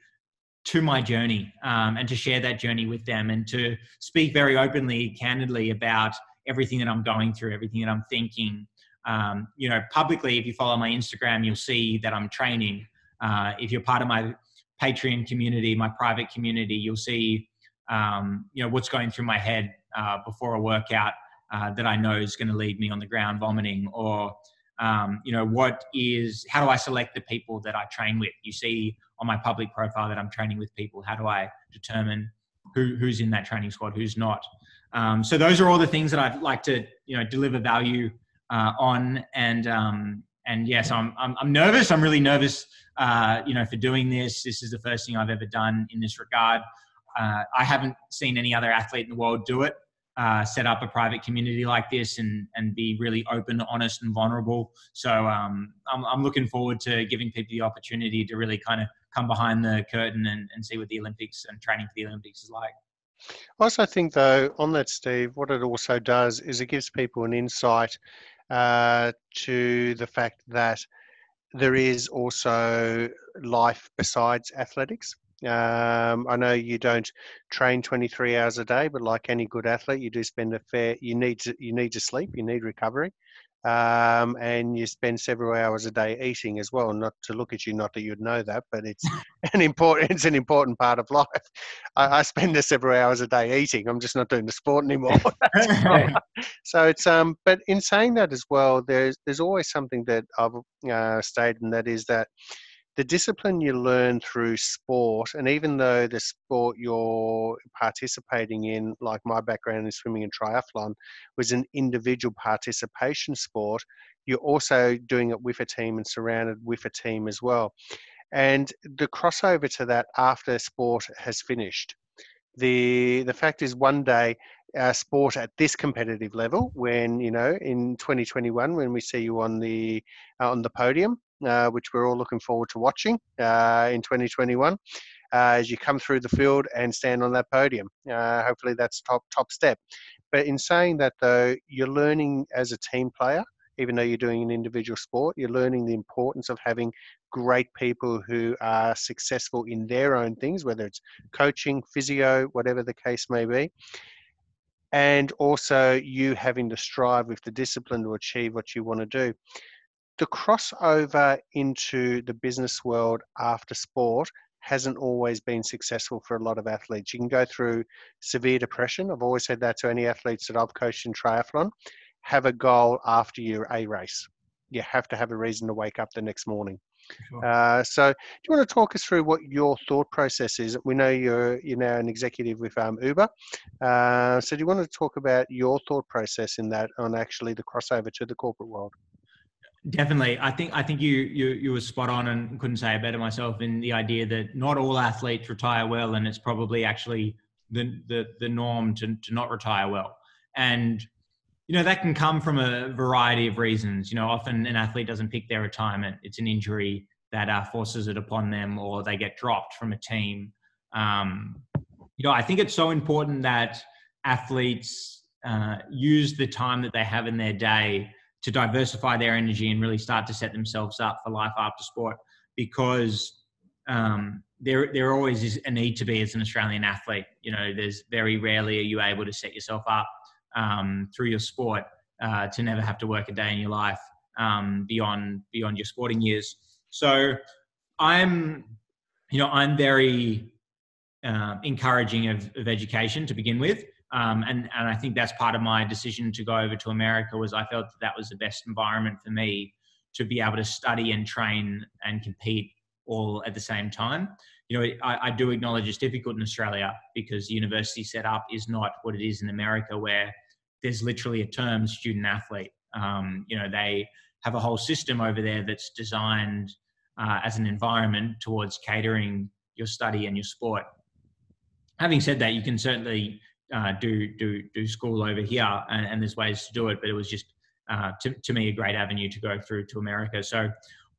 to my journey um, and to share that journey with them and to speak very openly, candidly about everything that I'm going through, everything that I'm thinking. Um, you know, publicly, if you follow my Instagram, you'll see that I'm training. Uh, if you're part of my Patreon community, my private community, you'll see, um, you know, what's going through my head uh, before a workout uh, that I know is going to leave me on the ground vomiting or um, you know what is how do i select the people that i train with you see on my public profile that i'm training with people how do i determine who, who's in that training squad who's not um, so those are all the things that i'd like to you know deliver value uh, on and um, and yes I'm, I'm, I'm nervous i'm really nervous uh, you know for doing this this is the first thing i've ever done in this regard uh, i haven't seen any other athlete in the world do it uh, set up a private community like this and and be really open, honest, and vulnerable. So um, I'm I'm looking forward to giving people the opportunity to really kind of come behind the curtain and, and see what the Olympics and training for the Olympics is like. I also think, though, on that, Steve, what it also does is it gives people an insight uh, to the fact that there is also life besides athletics. Um, I know you don't train 23 hours a day, but like any good athlete, you do spend a fair. You need to you need to sleep. You need recovery, um, and you spend several hours a day eating as well. Not to look at you, not that you'd know that, but it's an important it's an important part of life. I, I spend the several hours a day eating. I'm just not doing the sport anymore. so it's um. But in saying that as well, there's there's always something that I've uh, stated, and that is that the discipline you learn through sport, and even though the sport you're participating in, like my background in swimming and triathlon, was an individual participation sport, you're also doing it with a team and surrounded with a team as well. And the crossover to that after sport has finished. The the fact is, one day uh, sport at this competitive level when you know in 2021 when we see you on the uh, on the podium uh, which we're all looking forward to watching uh, in 2021 uh, as you come through the field and stand on that podium. Uh, hopefully that's top top step. But in saying that though you're learning as a team player even though you're doing an individual sport you're learning the importance of having great people who are successful in their own things whether it's coaching physio whatever the case may be. And also you having to strive with the discipline to achieve what you want to do. The crossover into the business world after sport hasn't always been successful for a lot of athletes. You can go through severe depression. I've always said that to any athletes that I've coached in triathlon. Have a goal after your A race. You have to have a reason to wake up the next morning. Sure. Uh, so, do you want to talk us through what your thought process is? We know you're you're now an executive with um, Uber. Uh, so, do you want to talk about your thought process in that on actually the crossover to the corporate world? Definitely, I think I think you you you were spot on and couldn't say it better myself in the idea that not all athletes retire well, and it's probably actually the the the norm to to not retire well. And you know that can come from a variety of reasons. You know often an athlete doesn't pick their retirement. It's an injury that uh, forces it upon them or they get dropped from a team. Um, you know i think it's so important that athletes uh, use the time that they have in their day to diversify their energy and really start to set themselves up for life after sport because um, there there always is a need to be as an Australian athlete. You know, there's very rarely are you able to set yourself up um, through your sport uh, to never have to work a day in your life um, beyond beyond your sporting years. So I'm, you know, I'm very uh, encouraging of, of, education to begin with. Um, and, and I think that's part of my decision to go over to America was I felt that, that was the best environment for me to be able to study and train and compete all at the same time. You know, I, I do acknowledge it's difficult in Australia because the university setup is not what it is in America, where there's literally a term student athlete. Um, you know, they have a whole system over there that's designed uh, as an environment towards catering your study and your sport. Having said that, you can certainly uh, do do do school over here, and, and, there's ways to do it. But it was just uh, to to me a great avenue to go through to America. So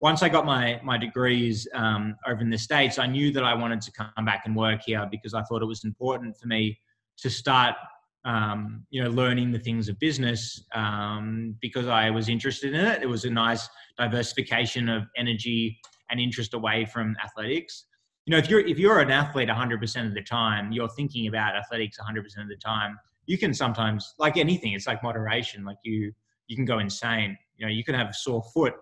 once I got my my degrees um, over in the states, I knew that I wanted to come back and work here because I thought it was important for me to start um, you know, learning the things of business um, because I was interested in it. It was a nice diversification of energy and interest away from athletics. You know, if you're if you're an athlete 100% of the time, you're thinking about athletics 100% of the time. You can sometimes, like anything, it's like moderation. Like you, you can go insane. You know, you can have a sore foot,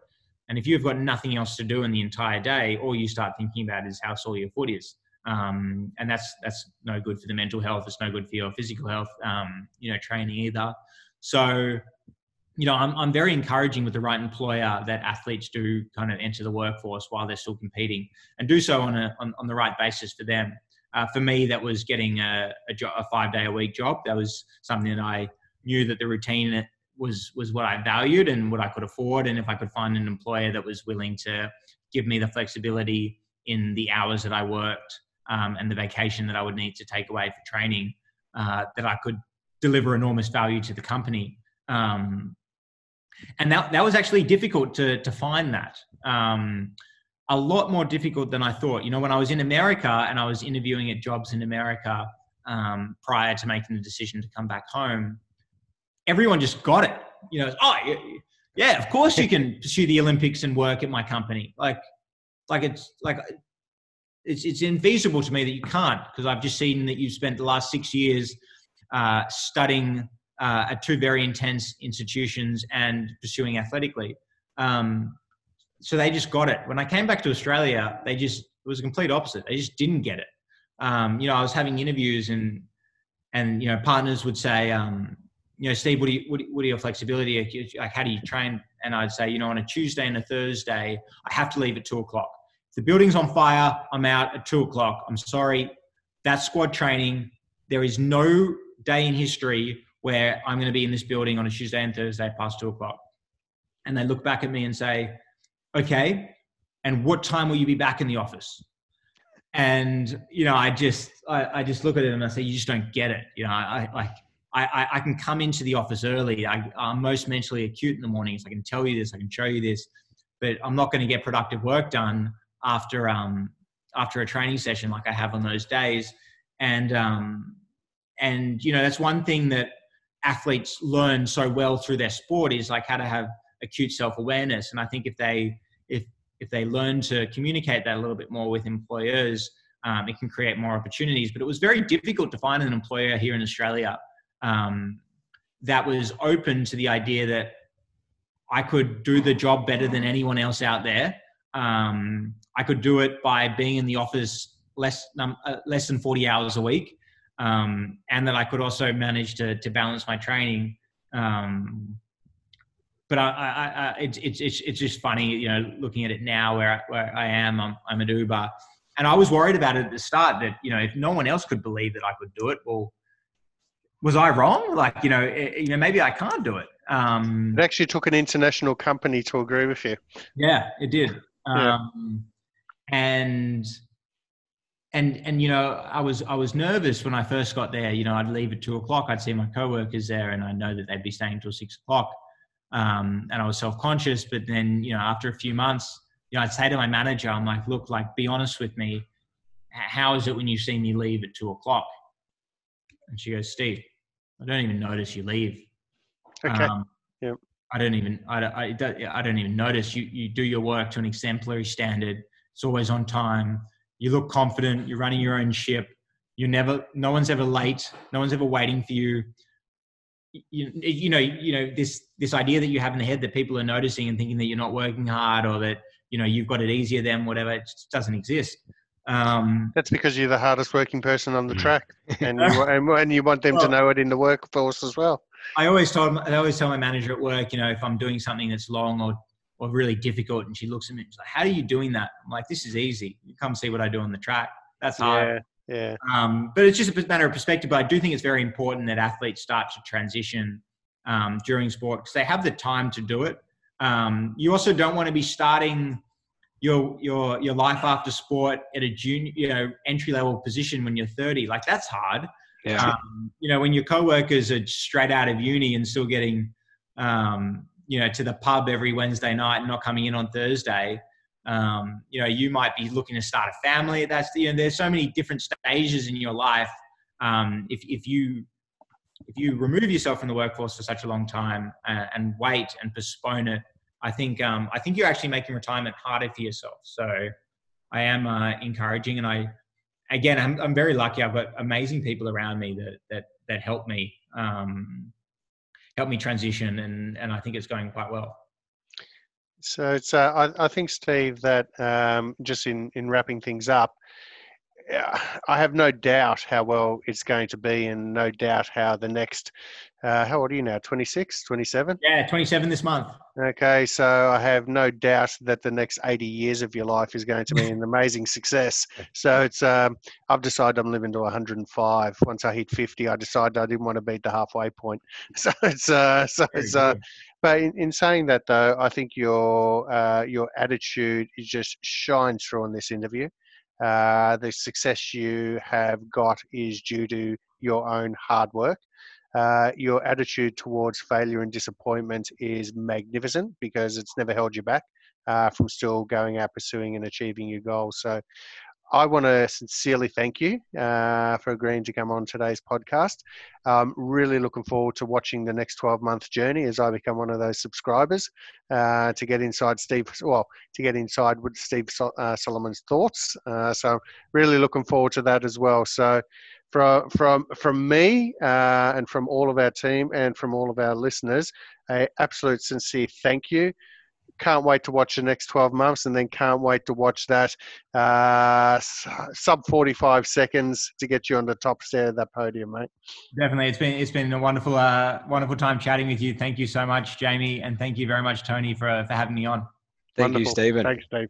and if you've got nothing else to do in the entire day, all you start thinking about is how sore your foot is. Um, and that's that's no good for the mental health. It's no good for your physical health. Um, you know, training either. So you know, I'm, I'm very encouraging with the right employer that athletes do kind of enter the workforce while they're still competing and do so on, a, on, on the right basis for them. Uh, for me, that was getting a, a, job, a five day a week job. That was something that I knew that the routine was, was what I valued and what I could afford. And if I could find an employer that was willing to give me the flexibility in the hours that I worked um, and the vacation that I would need to take away for training, uh, that I could deliver enormous value to the company. Um, and that that was actually difficult to to find that. Um, a lot more difficult than I thought. You know, when I was in America and I was interviewing at jobs in America um, prior to making the decision to come back home, everyone just got it. You know, oh yeah, of course you can pursue the Olympics and work at my company. Like, like it's like it's it's infeasible to me that you can't because I've just seen that you've spent the last six years uh, studying uh, at two very intense institutions and pursuing athletically. Um, so they just got it. When I came back to Australia, they just it was a complete opposite. They just didn't get it. Um, you know, I was having interviews and and you know partners would say, um, you know, Steve, what are, you, what, what are your flexibility? Like, how do you train? And I'd say, you know, on a Tuesday and a Thursday, I have to leave at two o'clock. If the building's on fire, I'm out at two o'clock. I'm sorry, that's squad training. There is no day in history where I'm going to be in this building on a Tuesday and Thursday past two o'clock. And they look back at me and say, okay, and what time will you be back in the office? And, you know, I just, I, I just look at it and I say, you just don't get it. You know, I, like, I, I can come into the office early. I, I'm most mentally acute in the mornings. I can tell you this, I can show you this, but I'm not going to get productive work done after, um, after a training session like I have on those days. And, um, and, you know, that's one thing that athletes learn so well through their sport is like how to have acute self-awareness. And i think if they if if they learn to communicate that a little bit more with employers um, it can create more opportunities. But it was very difficult to find an employer here in australia um, that was open to the idea that i could do the job better than anyone else out there. Um, i could do it by being in the office less uh, less than 40 hours a week um, and that I could also manage to to balance my training. Um, but I, I, I, it's, it's it's it's just funny, you know, looking at it now where I, where I am. I'm I'm at Uber, and I was worried about it at the start that you know if no one else could believe that I could do it, well, was I wrong? Like you know, it, you know, maybe I can't do it. Um, it actually took an international company to agree with you. Yeah, it did. Yeah. Um, and and and you know i was i was nervous when i first got there. You know i'd leave at two o'clock i'd see my coworkers there and i know that they'd be staying until six o'clock. Um, and i was self-conscious but then you know after a few months you know i'd say to my manager i'm like look like be honest with me. How is it when you see me leave at two o'clock? And she goes steve i don't even notice you leave. Okay. Um, yep. i don't even I, I, I don't even notice. You you do your work to an exemplary standard. It's always on time you look confident, you're running your own ship, you never, no one's ever late, no one's ever waiting for you. You, you know, you know this this idea that you have in the head that people are noticing and thinking that you're not working hard or that you know you've got it easier than whatever it just doesn't exist. Um, That's because you're the hardest working person on the track, and you, and, you want them well, to know it in the workforce as well. I always told I always tell my manager at work, you know, if I'm doing something that's long or or really difficult. And she looks at me and she's like, How are you doing that? I'm like, This is easy. You come see what I do on the track. That's hard. Yeah. yeah. Um, but it's just a matter of perspective. But I do think it's very important that athletes start to transition um, during sport because they have the time to do it. Um, you also don't want to be starting your your your life after sport at a junior, you know, entry level position when you're 30. Like that's hard. Yeah. Um, you know, when your coworkers are straight out of uni and still getting um, you know to the pub every Wednesday night and not coming in on Thursday. Um, you know, you might be looking to start a family. That's you know, there's so many different stages in your life. Um, if if you if you remove yourself from the workforce for such a long time uh, and wait and postpone it, I think um, I think you're actually making retirement harder for yourself. So I am uh, encouraging, and I again I'm, I'm very lucky. I've got amazing people around me that that that help me um, help me transition, and and I think it's going quite well. So it's uh, I, I think Steve that um, just in in wrapping things up, I have no doubt how well it's going to be, and no doubt how the next. Uh, how old are you now? 26, 27? Yeah, 27 this month. Okay, so I have no doubt that the next 80 years of your life is going to be an amazing success. So it's. Um, I've decided I'm living to 105. Once I hit 50, I decided I didn't want to beat the halfway point. So it's. Uh, so Very it's. Uh, but in, in, saying that, though, I think your uh, your attitude is just shines through in this interview. Uh, the success you have got is due to your own hard work. Uh, your attitude towards failure and disappointment is magnificent because it's never held you back uh, from still going out pursuing and achieving your goals. So I want to sincerely thank you uh, for agreeing to come on today's podcast. I'm really looking forward to watching the next 12 month journey as I become one of those subscribers uh, to get inside Steve, well, to get inside with Steve uh, Solomon's thoughts. Uh, so, really looking forward to that as well. So, from from from me uh, and from all of our team and from all of our listeners, a absolute sincere thank you can't wait to watch the next 12 months and then can't wait to watch that uh, sub 45 seconds to get you on the top stair of that podium, mate. Definitely. It's been, it's been a wonderful, uh, wonderful time chatting with you. Thank you so much, Jamie. And thank you very much, Tony, for, for having me on. Thank Wonderful. you, Steven. Thanks, Steve.